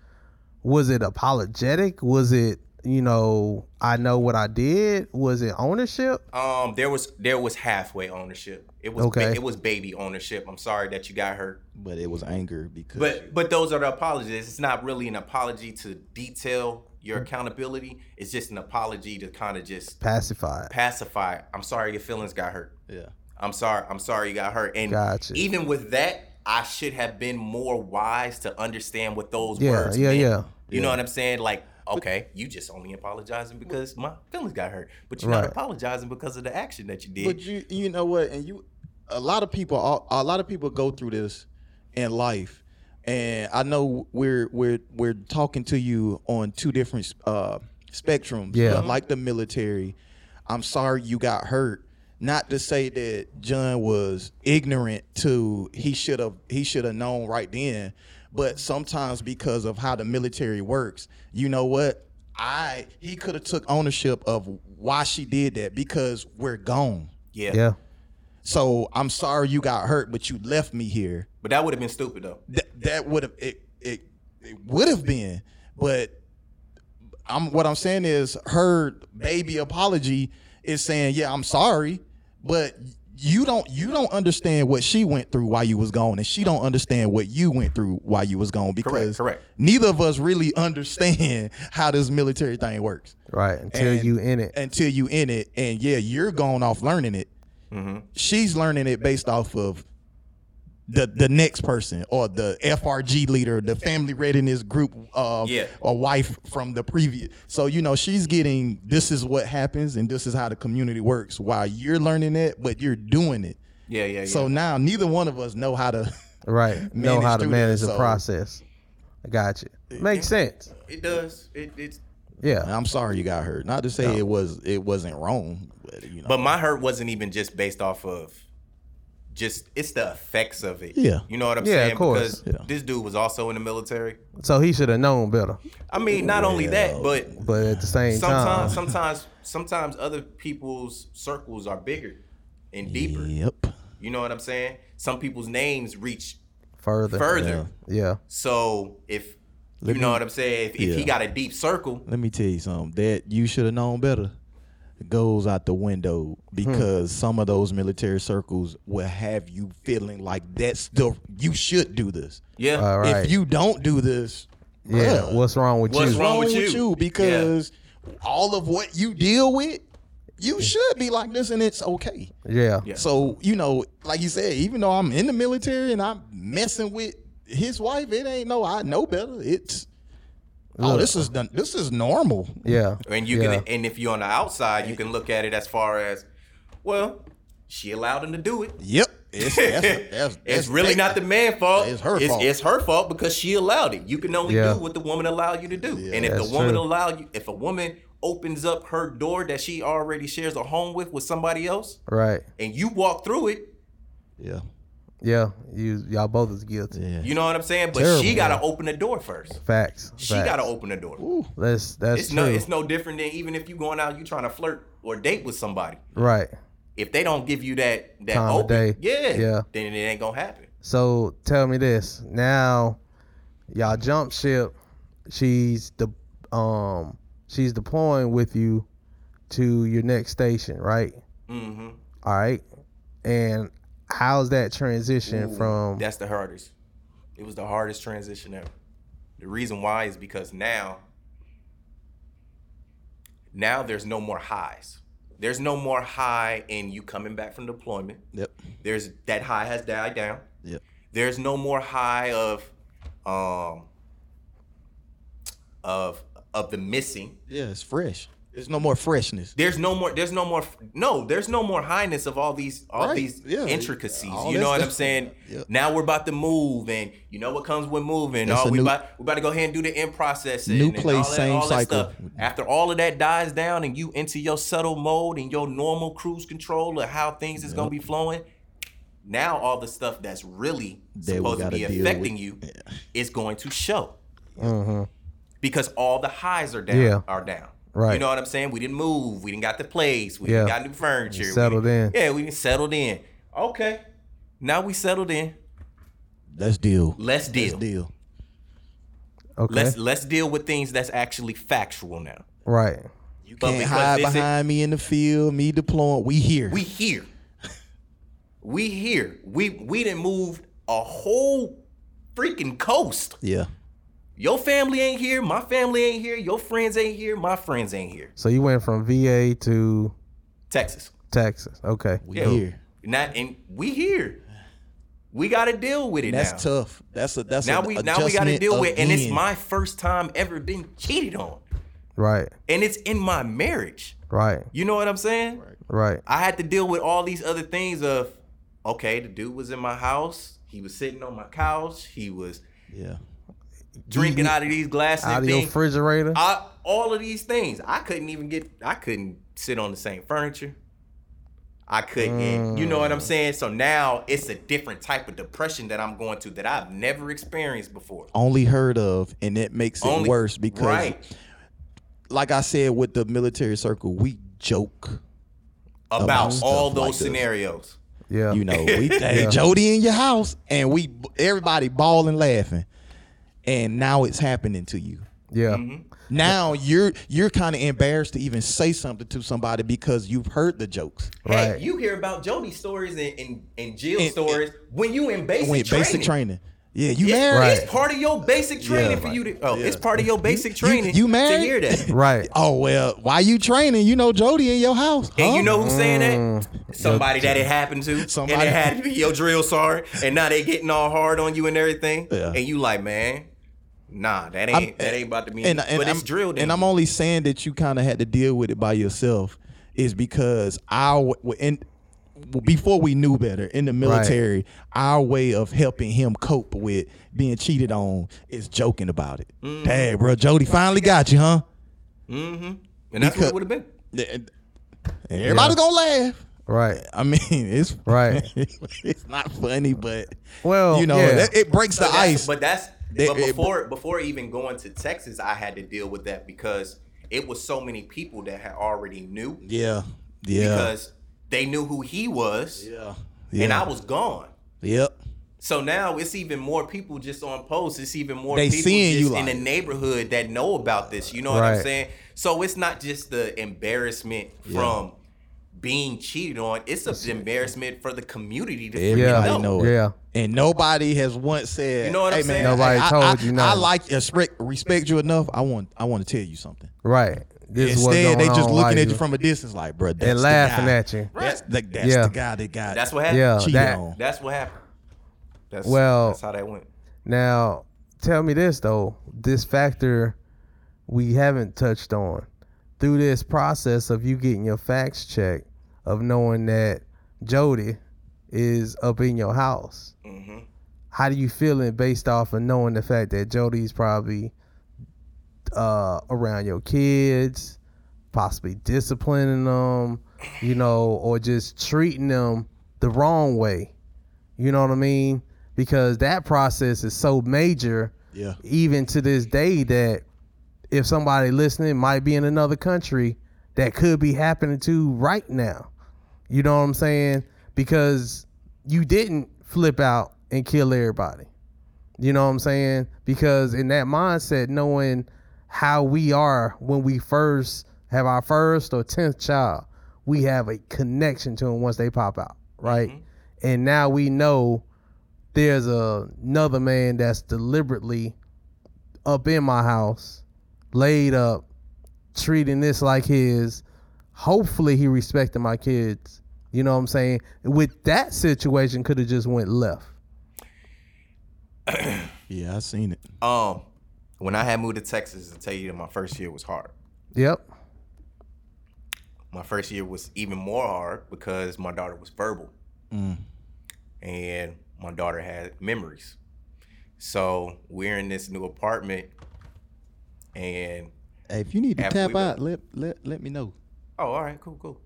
was it apologetic? Was it, you know, I know what I did? Was it ownership? Um, there was there was halfway ownership. It was Okay. ba- it was baby ownership. I'm sorry that you got hurt. But it was anger because But but those are the apologies. It's not really an apology to detail your accountability. It's just an apology to kind of just pacify. pacify. I'm sorry your feelings got hurt. yeah. I'm sorry. I'm sorry you got hurt. And Gotcha. even with that, I should have been more wise to understand what those Yeah, words yeah, meant. yeah. You know what I'm saying? Like, okay, you just only apologizing because my feelings got hurt, but you're Right. not apologizing because of the action that you did. But you you know what? And you a lot of people a lot of people go through this in life. And I know we're we're we're talking to you on two different uh spectrums. Yeah. But like the military, I'm sorry you got hurt. Not to say that John was ignorant to he should have he should have known right then, but sometimes because of how the military works, you know what? I he could have took ownership of why she did that because we're gone. yeah. Yeah. So I'm sorry you got hurt, but you left me here. But that would have been stupid though. That that would have it it, it would have been, but I'm what I'm saying is her baby apology is saying, yeah, I'm sorry, but you don't you don't understand what she went through while you was gone, and she don't understand what you went through while you was gone because correct. neither of us really understand how this military thing works Right. Until And- you in it. until you in it, and yeah, you're going off learning it. Mm-hmm. She's learning it based off of the the next person or the FRG leader, the family readiness group, uh, Yeah. a wife from the previous. So you know she's getting this is what happens and this is how the community works. While you're learning it, but you're doing it. Yeah, yeah, yeah. So now neither one of us know how to. Right. know how to manage that, the so- process. I got you. Makes sense. it does. It, it's Yeah. I'm sorry you got hurt. Not to say it was it wasn't wrong, but you know. But my hurt wasn't even just based off of just it's the effects of it. Yeah. You know what I'm Yeah, saying? of course. Because Yeah. this dude was also in the military. So he should have known better. I mean, not only that, but But at the same sometimes time, sometimes sometimes other people's circles are bigger and deeper. Yep. You know what I'm saying? Some people's names reach further. further. Yeah. So if Let you know what I'm saying, if, if he got a deep circle, Let me tell you something. That you should have known better goes out the window hmm. because some of those military circles will have you feeling like that's the you should do this. yeah, All right. If you don't do this, yeah. bruh, What's wrong with What's you? What's wrong with with you? you? Because all of what you deal with, you should be like this, and it's okay. Yeah. Yeah. So you know, like you said, even though I'm in the military and I'm messing with his wife, it ain't no I know better. It's oh, this is done. This is normal. Yeah. and you yeah. can and if you're on the outside, you can look at it as far as, well, she allowed him to do it. Yep. It's, that's, that's, it's that's- really not the man's fault. It's her it's, fault. It's her fault because she allowed it. You can only Yeah. do what the woman allowed you to do. and if the woman true. allowed you, if a woman opens up her door that she already shares a home with with somebody else, Right. and you walk through it, Yeah. Yeah. You y'all both is guilty. Yeah. you know what I'm saying. But Terrible, she got to open the door first. Facts. She got to open the door. That's that's It's true. no, it's no different than even if you going out, you trying to flirt or date with somebody. right. If they don't give you that that Time open, day. yeah, Yeah. then it ain't gonna happen. So tell me this. Now, y'all jump ship. She's the um she's deploying with you to your next station, right? Mm-hmm. All right. And how's that transition from That's the hardest. It was the hardest transition ever. The reason why is because now, now there's no more highs. There's no more high in you coming back from deployment. Yep. There's that high has died down. Yep. There's no more high of um of of the missing. Yeah, it's fresh. There's no more freshness. There's no more. There's no more. No, there's no more highness of all these all Right, these yeah, intricacies. all you know what I'm saying? Yeah. Now we're about to move, and you know what comes with moving. That's Oh, we new- about we about to go ahead and do the in processing. New and place, all that, same all that cycle. stuff. After all of that dies down, and you into your settle mode and your normal cruise control of how things is gonna be flowing. Now all the stuff that's really That supposed to be affecting with. you Yeah. is going to show uh-huh. because all the highs are down. Yeah. Are down. Right. You know what I'm saying? We didn't move. We didn't got the place. We Yeah. didn't got new furniture. We settled didn't- in. Yeah, we settled in. Okay. Now we settled in. Let's deal. Let's deal. Let's deal. Okay. Let's let's deal with things that's actually factual now. right. You can't because hide this is- behind me in the field, me deploying. We here. We here. We here. We we didn't move a whole freaking coast. yeah. Your family ain't here. My family ain't here. Your friends ain't here. My friends ain't here. So you went from VA to Texas. Texas. Okay. We Yeah. here. Not and we here. We got to deal with it That's now. tough. That's a that's now a we now we got to adjustment deal with, and it's my first time ever been cheated on, Right. and it's in my marriage. Right. You know what I'm saying? Right. I had to deal with all these other things of, okay, the dude was in my house, he was sitting on my couch, he was yeah. Drinking out of these glasses, Out and of your refrigerator. I, all of these things, I couldn't even get, I couldn't sit on the same furniture. I couldn't, you know what I'm Mm. saying? So now it's a different type of depression that I'm going to that I've never experienced before. Only heard of, and it makes it Only- worse because, right. like I said, with the military circle, we joke. about stuff all like those this. scenarios. yeah. You know, we hey, Jody in your house, and we everybody bawling laughing, and now it's happening to you. Yeah. Mm-hmm. Now you're you're kind of embarrassed to even say something to somebody because you've heard the jokes. Right. Hey, you hear about Jody stories and, and, and Jill's And- stories when you in basic When training. basic training, yeah, you It's, married. Right. it's part of your basic training Yeah, for right. you to. Oh, Yeah. it's part of your basic You- training. you married? to hear that. Right. Oh well, why you training? You know Jody in your house, huh? And you know who's saying Mm. that? Somebody that it happened to. Somebody- And it had to be your drill sergeant. And now they getting all hard on you and everything. Yeah. And you like, man, nah, that ain't I'm- that ain't about to be. and, and but I'm, it's drilled in. And I'm only saying that you kind of had to deal with it by yourself is because our in before we knew better in the military, our way of helping him cope with being cheated on is joking about it. Mm. Hey, bro, Jody finally got you, huh? Mm-hmm. And that's what it would have been. And everybody gonna laugh. Right. I mean, it's Right. it's not funny, but Well, you know, yeah. that- it breaks the ice. But that's They- but it- before before even going to Texas, I had to deal with that because it was so many people that had already knew yeah, yeah, because they knew who he was, yeah, and I was gone. Yep. So now it's even more people just on posts. It's even more They people seeing just you in the neighborhood that know about this. You know what I'm saying? So it's not just the embarrassment from being cheated on. It's an embarrassment for the community to freaking Everybody Yeah. know it. Yeah. And nobody has once said, You know what hey, I'm man, saying? Nobody I, told I, you I, like respect, respect you enough. I want I want to tell you something. Right. This Instead, they just looking why at you from a distance, like, bro, that's and the laughing guy. at you. That's the that's Yeah. the guy that got That's what happened. Yeah. that- on. That's what happened. That's Well- that's how that went. Now, tell me this though. This factor we haven't touched on. Through this process of you getting your facts checked, of knowing that Jody is up in your house, hmm how do you feel it based off of knowing the fact that Jody's probably uh, around your kids, possibly disciplining them, you know, or just treating them the wrong way? You know what I mean? Because that process is so major, yeah, even to this day, that if somebody listening might be in another country, that could be happening to right now. You know what I'm saying? Because you didn't flip out and kill everybody. You know what I'm saying? Because in that mindset, knowing how we are when we first have our first or tenth child, we have a connection to them once they pop out, right? Mm-hmm. And now we know there's a, another man that's deliberately up in my house, laid up, treating this like his. Hopefully, he respected my kids. You know what I'm saying? With that situation, could have just went left. yeah, I seen it. Um, when I had moved to Texas, to tell you that my first year was hard. Yep. my first year was even more hard because my daughter was verbal, Mm. and my daughter had memories. So we're in this new apartment, and Hey, if you need to tap we went- out, let let let me know. Oh, all right, cool, cool.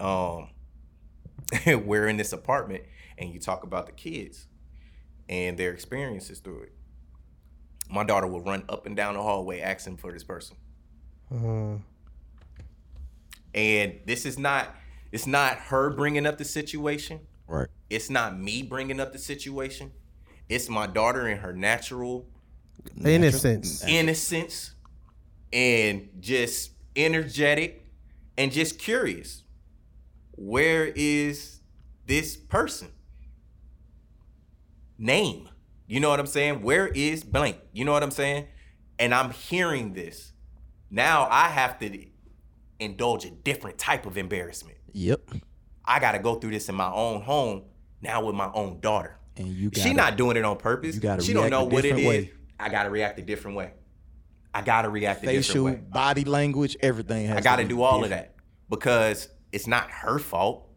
Um, we're in this apartment, and you talk about the kids and their experiences through it. My daughter will run up and down the hallway asking for this person, Mhm. and this is not. It's not her bringing up the situation. Right. It's not me bringing up the situation. It's my daughter in her natural Innocence. innocence and just energetic and just curious. Where is this person? Name. You know what I'm saying? Where is blank? You know what I'm saying? And I'm hearing this. Now I have to indulge a different type of embarrassment. Yep. I got to go through this in my own home now with my own daughter. And you got She not doing it on purpose. you gotta she don't react know a what it is. different way. I gotta react a different way. I gotta react a facial, different way. body language, everything has I gotta to do all of that because it's not her fault.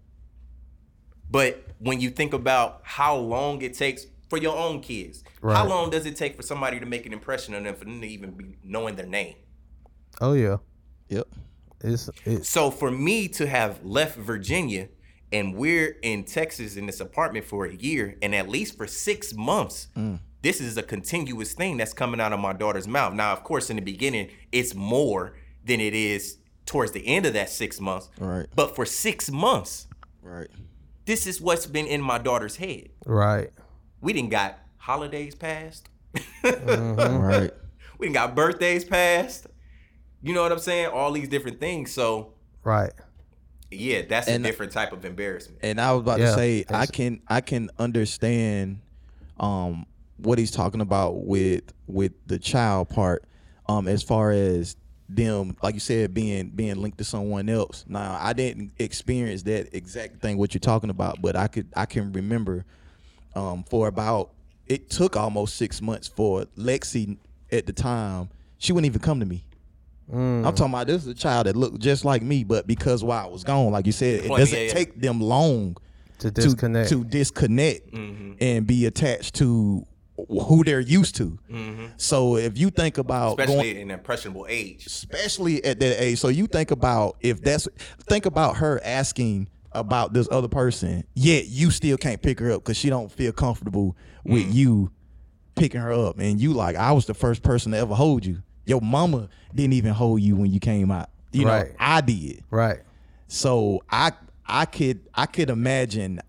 But when you think about how long it takes for your own kids, how long does it take for somebody to make an impression on them for them to even be knowing their name? Oh yeah. Yep. It's it's So for me to have left Virginia and we're in Texas in this apartment for a year and at least for six months, mm. this is a continuous thing that's coming out of my daughter's mouth. Now, of course, in the beginning, it's more than it is towards the end of that six months. Right. But for six months, Right. this is what's been in my daughter's head. right. We didn't got holidays passed. Right. We didn't got birthdays passed. You know what I'm saying? All these different things. So Right. yeah, that's And- a different type of embarrassment. And I was about Yeah, to say I can I can understand um what he's talking about with with the child part um as far as them like you said being being linked to someone else. Now I didn't experience that exact thing what you're talking about, but I could I can remember um for about it took almost 6 months for Lexi at the time she wouldn't even come to me. Mm. I'm talking about this is a child that looked just like me, but because while I was gone, like you said, it Well, doesn't yeah, yeah. take them long To disconnect. to, disconnect Mm-hmm. and be attached to who they're used to. Mm-hmm. So if you think about especially going, in an impressionable age. especially at that age, so you think about if that's think about her asking about this other person, yet you still can't pick her up because she don't feel comfortable with mm. you picking her up, and you like I was the first person to ever hold you. Your mama didn't even hold you when you came out. You know, Right. I did. right. So I I could I could imagine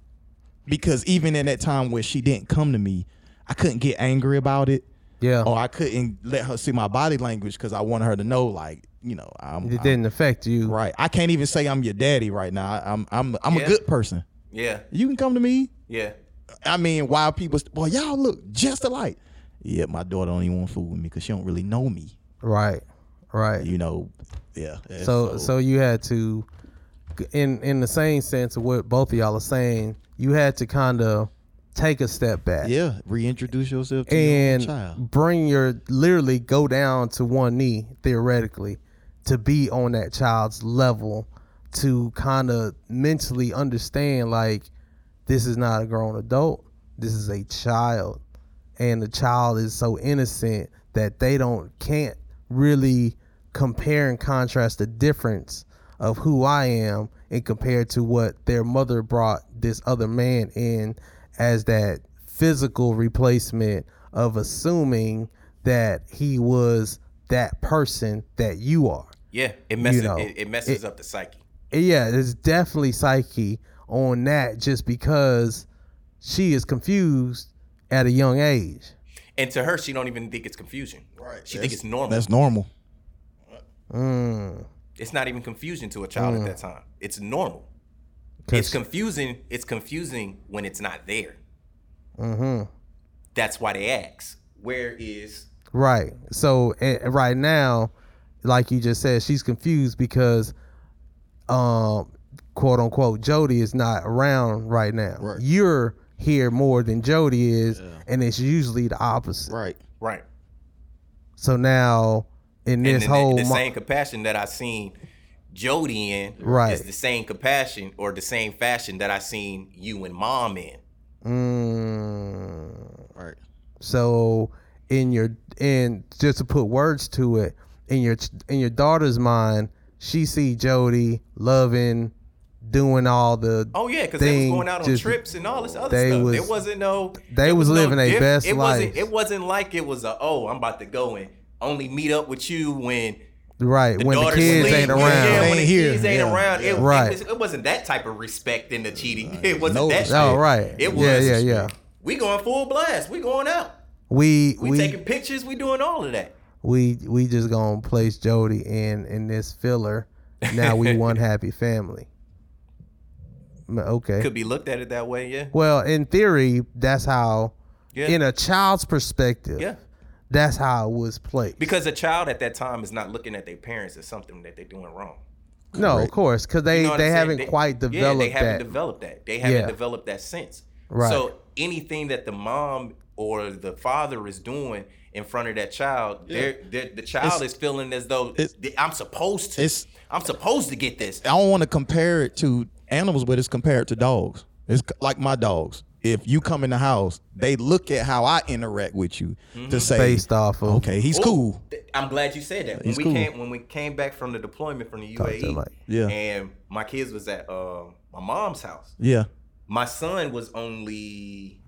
because even in that time where she didn't come to me, I couldn't get angry about it. Yeah. Or I couldn't let her see my body language because I wanted her to know, like, you know, I'm, it I'm- didn't affect you. right. I can't even say I'm your daddy right now. I- I'm I'm I'm Yeah. a good person. Yeah, You can come to me. yeah. I mean, while people, boy, y'all look just alike. Yeah, my daughter don't even want to fool with me because she don't really know me. Right. Right. You know, yeah. yeah, so so you had to in in the same sense of what both of y'all are saying, you had to kind of take a step back. yeah, reintroduce yourself to your and child. bring your literally go down to one knee theoretically to be on that child's level to kind of mentally understand like this is not a grown adult this is a child and the child is so innocent that they don't can't really compare and contrast the difference of who I am and compared to what their mother brought this other man in as that physical replacement of assuming that he was that person that you are. Yeah, it messes know, it, it messes it- up the psyche. Yeah, there's definitely psyche on that just because she is confused at a young age. And to her, she don't even think it's confusion. Right. She think it's normal. That's normal. Mm. It's not even confusion to a child at that time. It's normal. 'Cause- It's confusing. It's confusing when it's not there. hmm That's why they ask, "Where is?" Right. So eh, right now, like you just said, she's confused because, um, quote unquote, Jody is not around right now. Right. You're here more than Jody is, and it's usually the opposite. Right. Right. So now in And this then whole the, the mo- same compassion that I've seen Jody in Right. is the same compassion or the same fashion that I seen you and mom in. Mm, Right. so in your and just to put words to it, in your in your daughter's mind, she see Jody loving, doing all the Oh yeah, because they thing, was going out on just- trips and all this other they stuff. was- there wasn't no. they it was no living their best it life. Wasn't, it wasn't like it was a oh I'm about to go and only meet up with you when right the when the kids ain't around. Yeah, when Ain't the here. kids ain't Yeah, around. It. Right. it, was, it wasn't that type of respect in the cheating. It wasn't No that. respect. Oh shit. right, It was. yeah, yeah, yeah. We going full blast. We going out. We We, we taking pictures. We doing all of that. we we just gonna place Jody in in this filler. Now we one happy family. Okay. Could be looked at it that way. Yeah. Well, in theory, that's how. Yeah. In a child's perspective, Yeah. That's how it was played. Because a child at that time is not looking at their parents as something that they're doing wrong. no, of course, because they You know they haven't They- quite Yeah, developed they haven't that. developed that. They haven't Yeah. developed that sense. Right. So anything that the mom or the father is doing in front of that child, they're, they're, the child It's- is feeling as though I'm supposed to. it's- I'm supposed to get this. I don't want to compare it to animals, but it's compared to dogs. It's like my dogs. If you come in the house, they look at how I interact with you Mm-hmm. to say, Based off of okay, he's Ooh, cool. th- I'm glad you said that. When He's we cool. came when we came back from the deployment from the UAE, the. Yeah. and my kids was at uh, my mom's house. Yeah, My son was only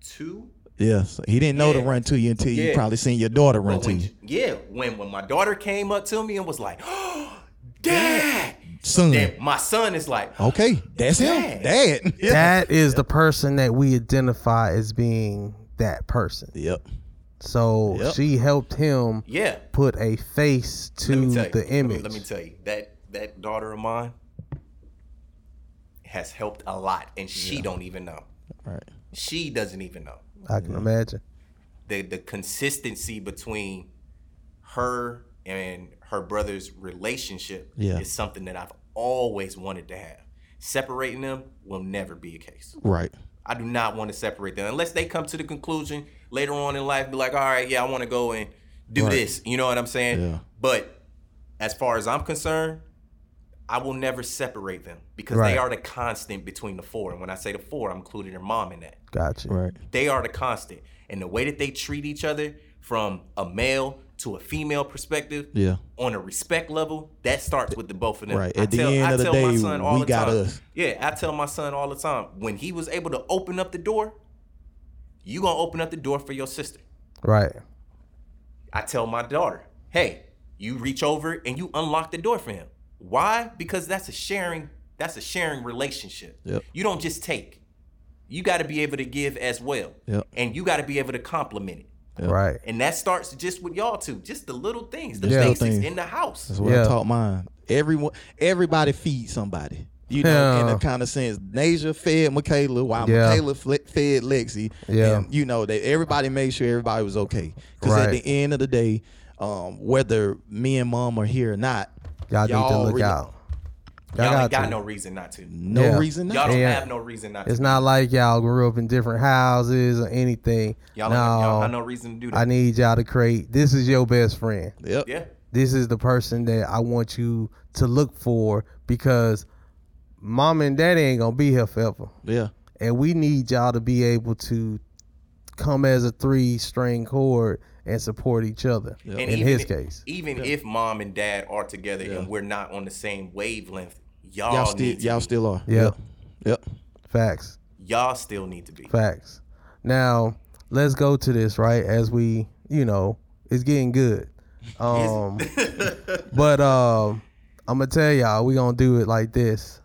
two. yeah. So he didn't know to run to you until you probably seen your daughter run But to you. yeah, when when my daughter came up to me and was like, oh, "Dad," Son, then my son is like, okay, that's him, Dad. dad. Yeah. That is the person that we identify as being that person. Yep. So Yep. she helped him "Yeah." put a face to tell you, the let me- image. Let me, tell you that that daughter of mine has helped a lot, and she don't even know. Right. She doesn't even know. I can imagine. the the consistency between her and her brother's relationship Yeah. is something that I've always wanted to have. Separating them will never be a case. Right. I do not want to separate them unless they come to the conclusion later on in life, be like, all right, yeah, I want to go and do Right. this. You know what I'm saying? Yeah. But as far as I'm concerned, I will never separate them because Right. they are the constant between the four. And when I say the four, I'm including their mom in that. Gotcha. Right. They are the constant. And the way that they treat each other from a male to a female perspective, Yeah. on a respect level, that starts with the both of them. Right. I At the tell- end I of the day, son all we the got time- us. Yeah, I tell my son all the time when he was able to open up the door, you gonna open up the door for your sister. Right. I tell my daughter, hey, you reach over and you unlock the door for him. Why? Because that's a sharing. That's a sharing relationship. Yep. You don't just take. You got to be able to give as well, Yep. and you got to be able to compliment it. Right. And that starts just with y'all two, just the little things, the The little basics things. in the house. That's what Yeah. I taught mine. Everyone, everybody feeds somebody. You know, in Yeah. a kind of sense, Nasia fed Michaela while Yeah. Michaela fle- fed Lexi. Yeah. and, you know, they everybody made sure everybody was okay. Because at the end of the day, um, whether me and mom are here or not, Y'all, need to look really- out. Y'all, Y'all, got, ain't got no reason not to. No Yeah. reason Y'all don't Yeah. have no reason not To. It's to. not like y'all grew up in different houses or anything. Y'all, no, don't, y'all have no reason to do that. I need y'all to create. This is your best friend. Yep. yeah. This is the person that I want you to look for because mom and daddy ain't gonna be here forever, Yeah. and we need y'all to be able to come as a three string chord and support each other. Yep. In his if- case, even if mom and dad are together Yeah. and we're not on the same wavelength, y'all, Y'all still, need to y'all be. still are. Yeah. Yep. Yep. facts. y'all still need to be. Facts. Now let's go to this right as we, you know, it's getting good. Um, but um, I'm gonna tell y'all we gonna do it like this.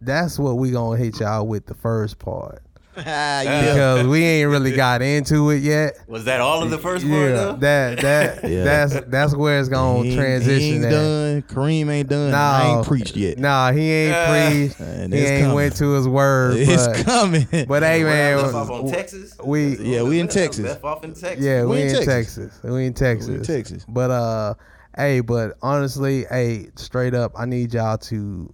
That's what we gonna hit y'all with the first part yeah. because we ain't really got into it yet. Was that all of the first part? Yeah, though? that that Yeah. that's that's where it's gonna He transition. He ain't at. done. Kareem ain't done. I ain't preached yet. Nah, he ain't Uh, preached. And He ain't coming. went to his word. It's but, coming. but hey, man, left off on Texas. we Yeah, we in Texas. Left off in Texas. Yeah, we, We in in Texas. Texas. We in Texas. Texas. But uh, hey, but honestly, hey, straight up, I need y'all to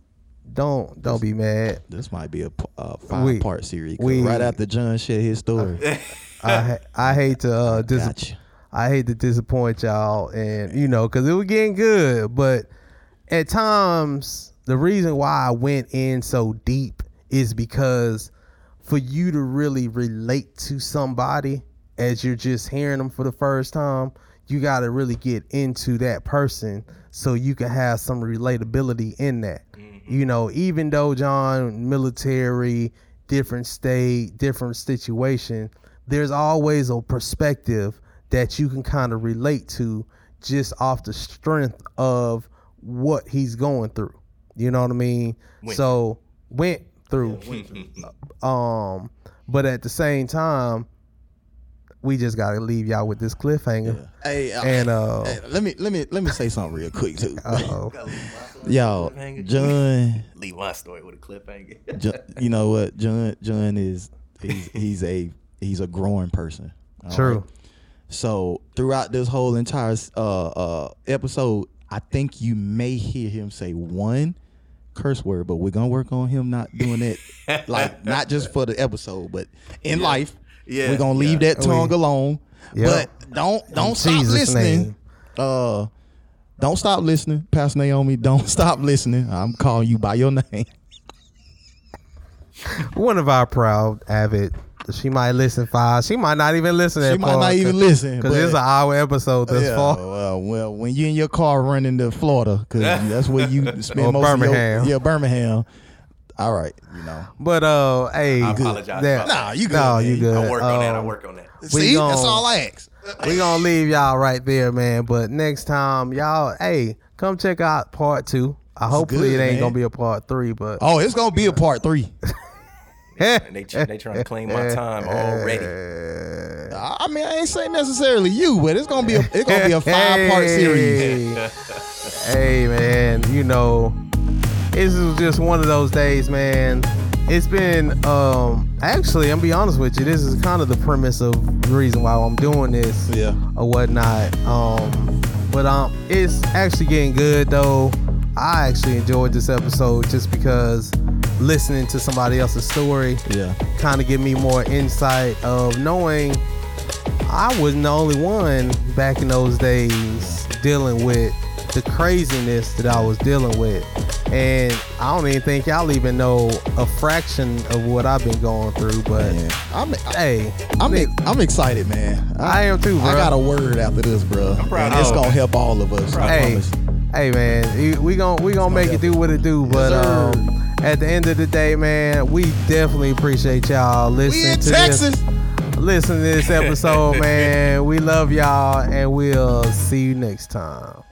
don't don't be mad. This might be a uh, five We- part series. we- right after John shared his story, I ha- I hate to uh dis- gotcha. I hate to disappoint y'all, and you know, cause it was getting good, but at times the reason why I went in so deep is because for you to really relate to somebody as you're just hearing them for the first time, you got to really get into that person so you can have some relatability in that. You know, even though John military, different state, different situation, there's always a perspective that you can kind of relate to just off the strength of what he's going through. You know what I mean? Went so went through. um, but at the same time, we just gotta leave y'all with this cliffhanger. Hey, uh, And uh, hey, let me let me let me say something real quick too. uh-oh. Y'all, John, Leave my story with a cliffhanger. John, you know what? John John is he's he's a he's a growing person. True. right? So throughout this whole entire uh, uh, episode, I think you may hear him say one curse word, but we're gonna work on him not doing it, like not just for the episode, but in life. Yeah, we're gonna leave yeah. that tongue We- alone. Yeah. But don't don't stop Jesus' listening. name. Uh, don't stop listening, Pastor Naomi. Don't stop listening. I'm calling you by your name. one of our proud avid. She might listen five. She might not even listen. She might not even listen, because it's an hour episode this yeah, far. well, well, when you in your car running to Florida, because that's where you spend Or most Birmingham. of your time, yeah Birmingham. All right, you know. But uh, hey, I apologize that- about Nah, you good, No, man. you good. I work on that. I Um, work on that. We See, gon- that's all I ask. we gonna leave y'all right there, man. But next time, y'all, hey, come check out part two. I hopefully good, it ain't man. gonna be a part three, but Oh, it's gonna be a part three. And they they trying to claim my time already. I mean, I ain't saying necessarily you, but it's gonna be a it's gonna be a five part series. Hey. hey, man, you know, this is just one of those days, man. It's been um actually, I'm be honest with you, this is kind of the premise of the reason why I'm doing this Yeah. or whatnot. Um, but um, it's actually getting good though. I actually enjoyed this episode just because listening to somebody else's story Yeah. kind of give me more insight of knowing I wasn't the only one back in those days dealing with the craziness that I was dealing with. And I don't even think y'all even know a fraction of what I've been going through. But Man, I'm hey, I'm Nick, I'm excited, man. I am too, bro. I got a word after this, bro. I'm proud and it's gonna help all of us. Hey, hey, man, we- we gon' we gonna make it do what it do. But Yes, um, at the end of the day, man, we definitely appreciate y'all We listening in to Texas. this. Listen to this episode, man. We love y'all, and we'll see you next time.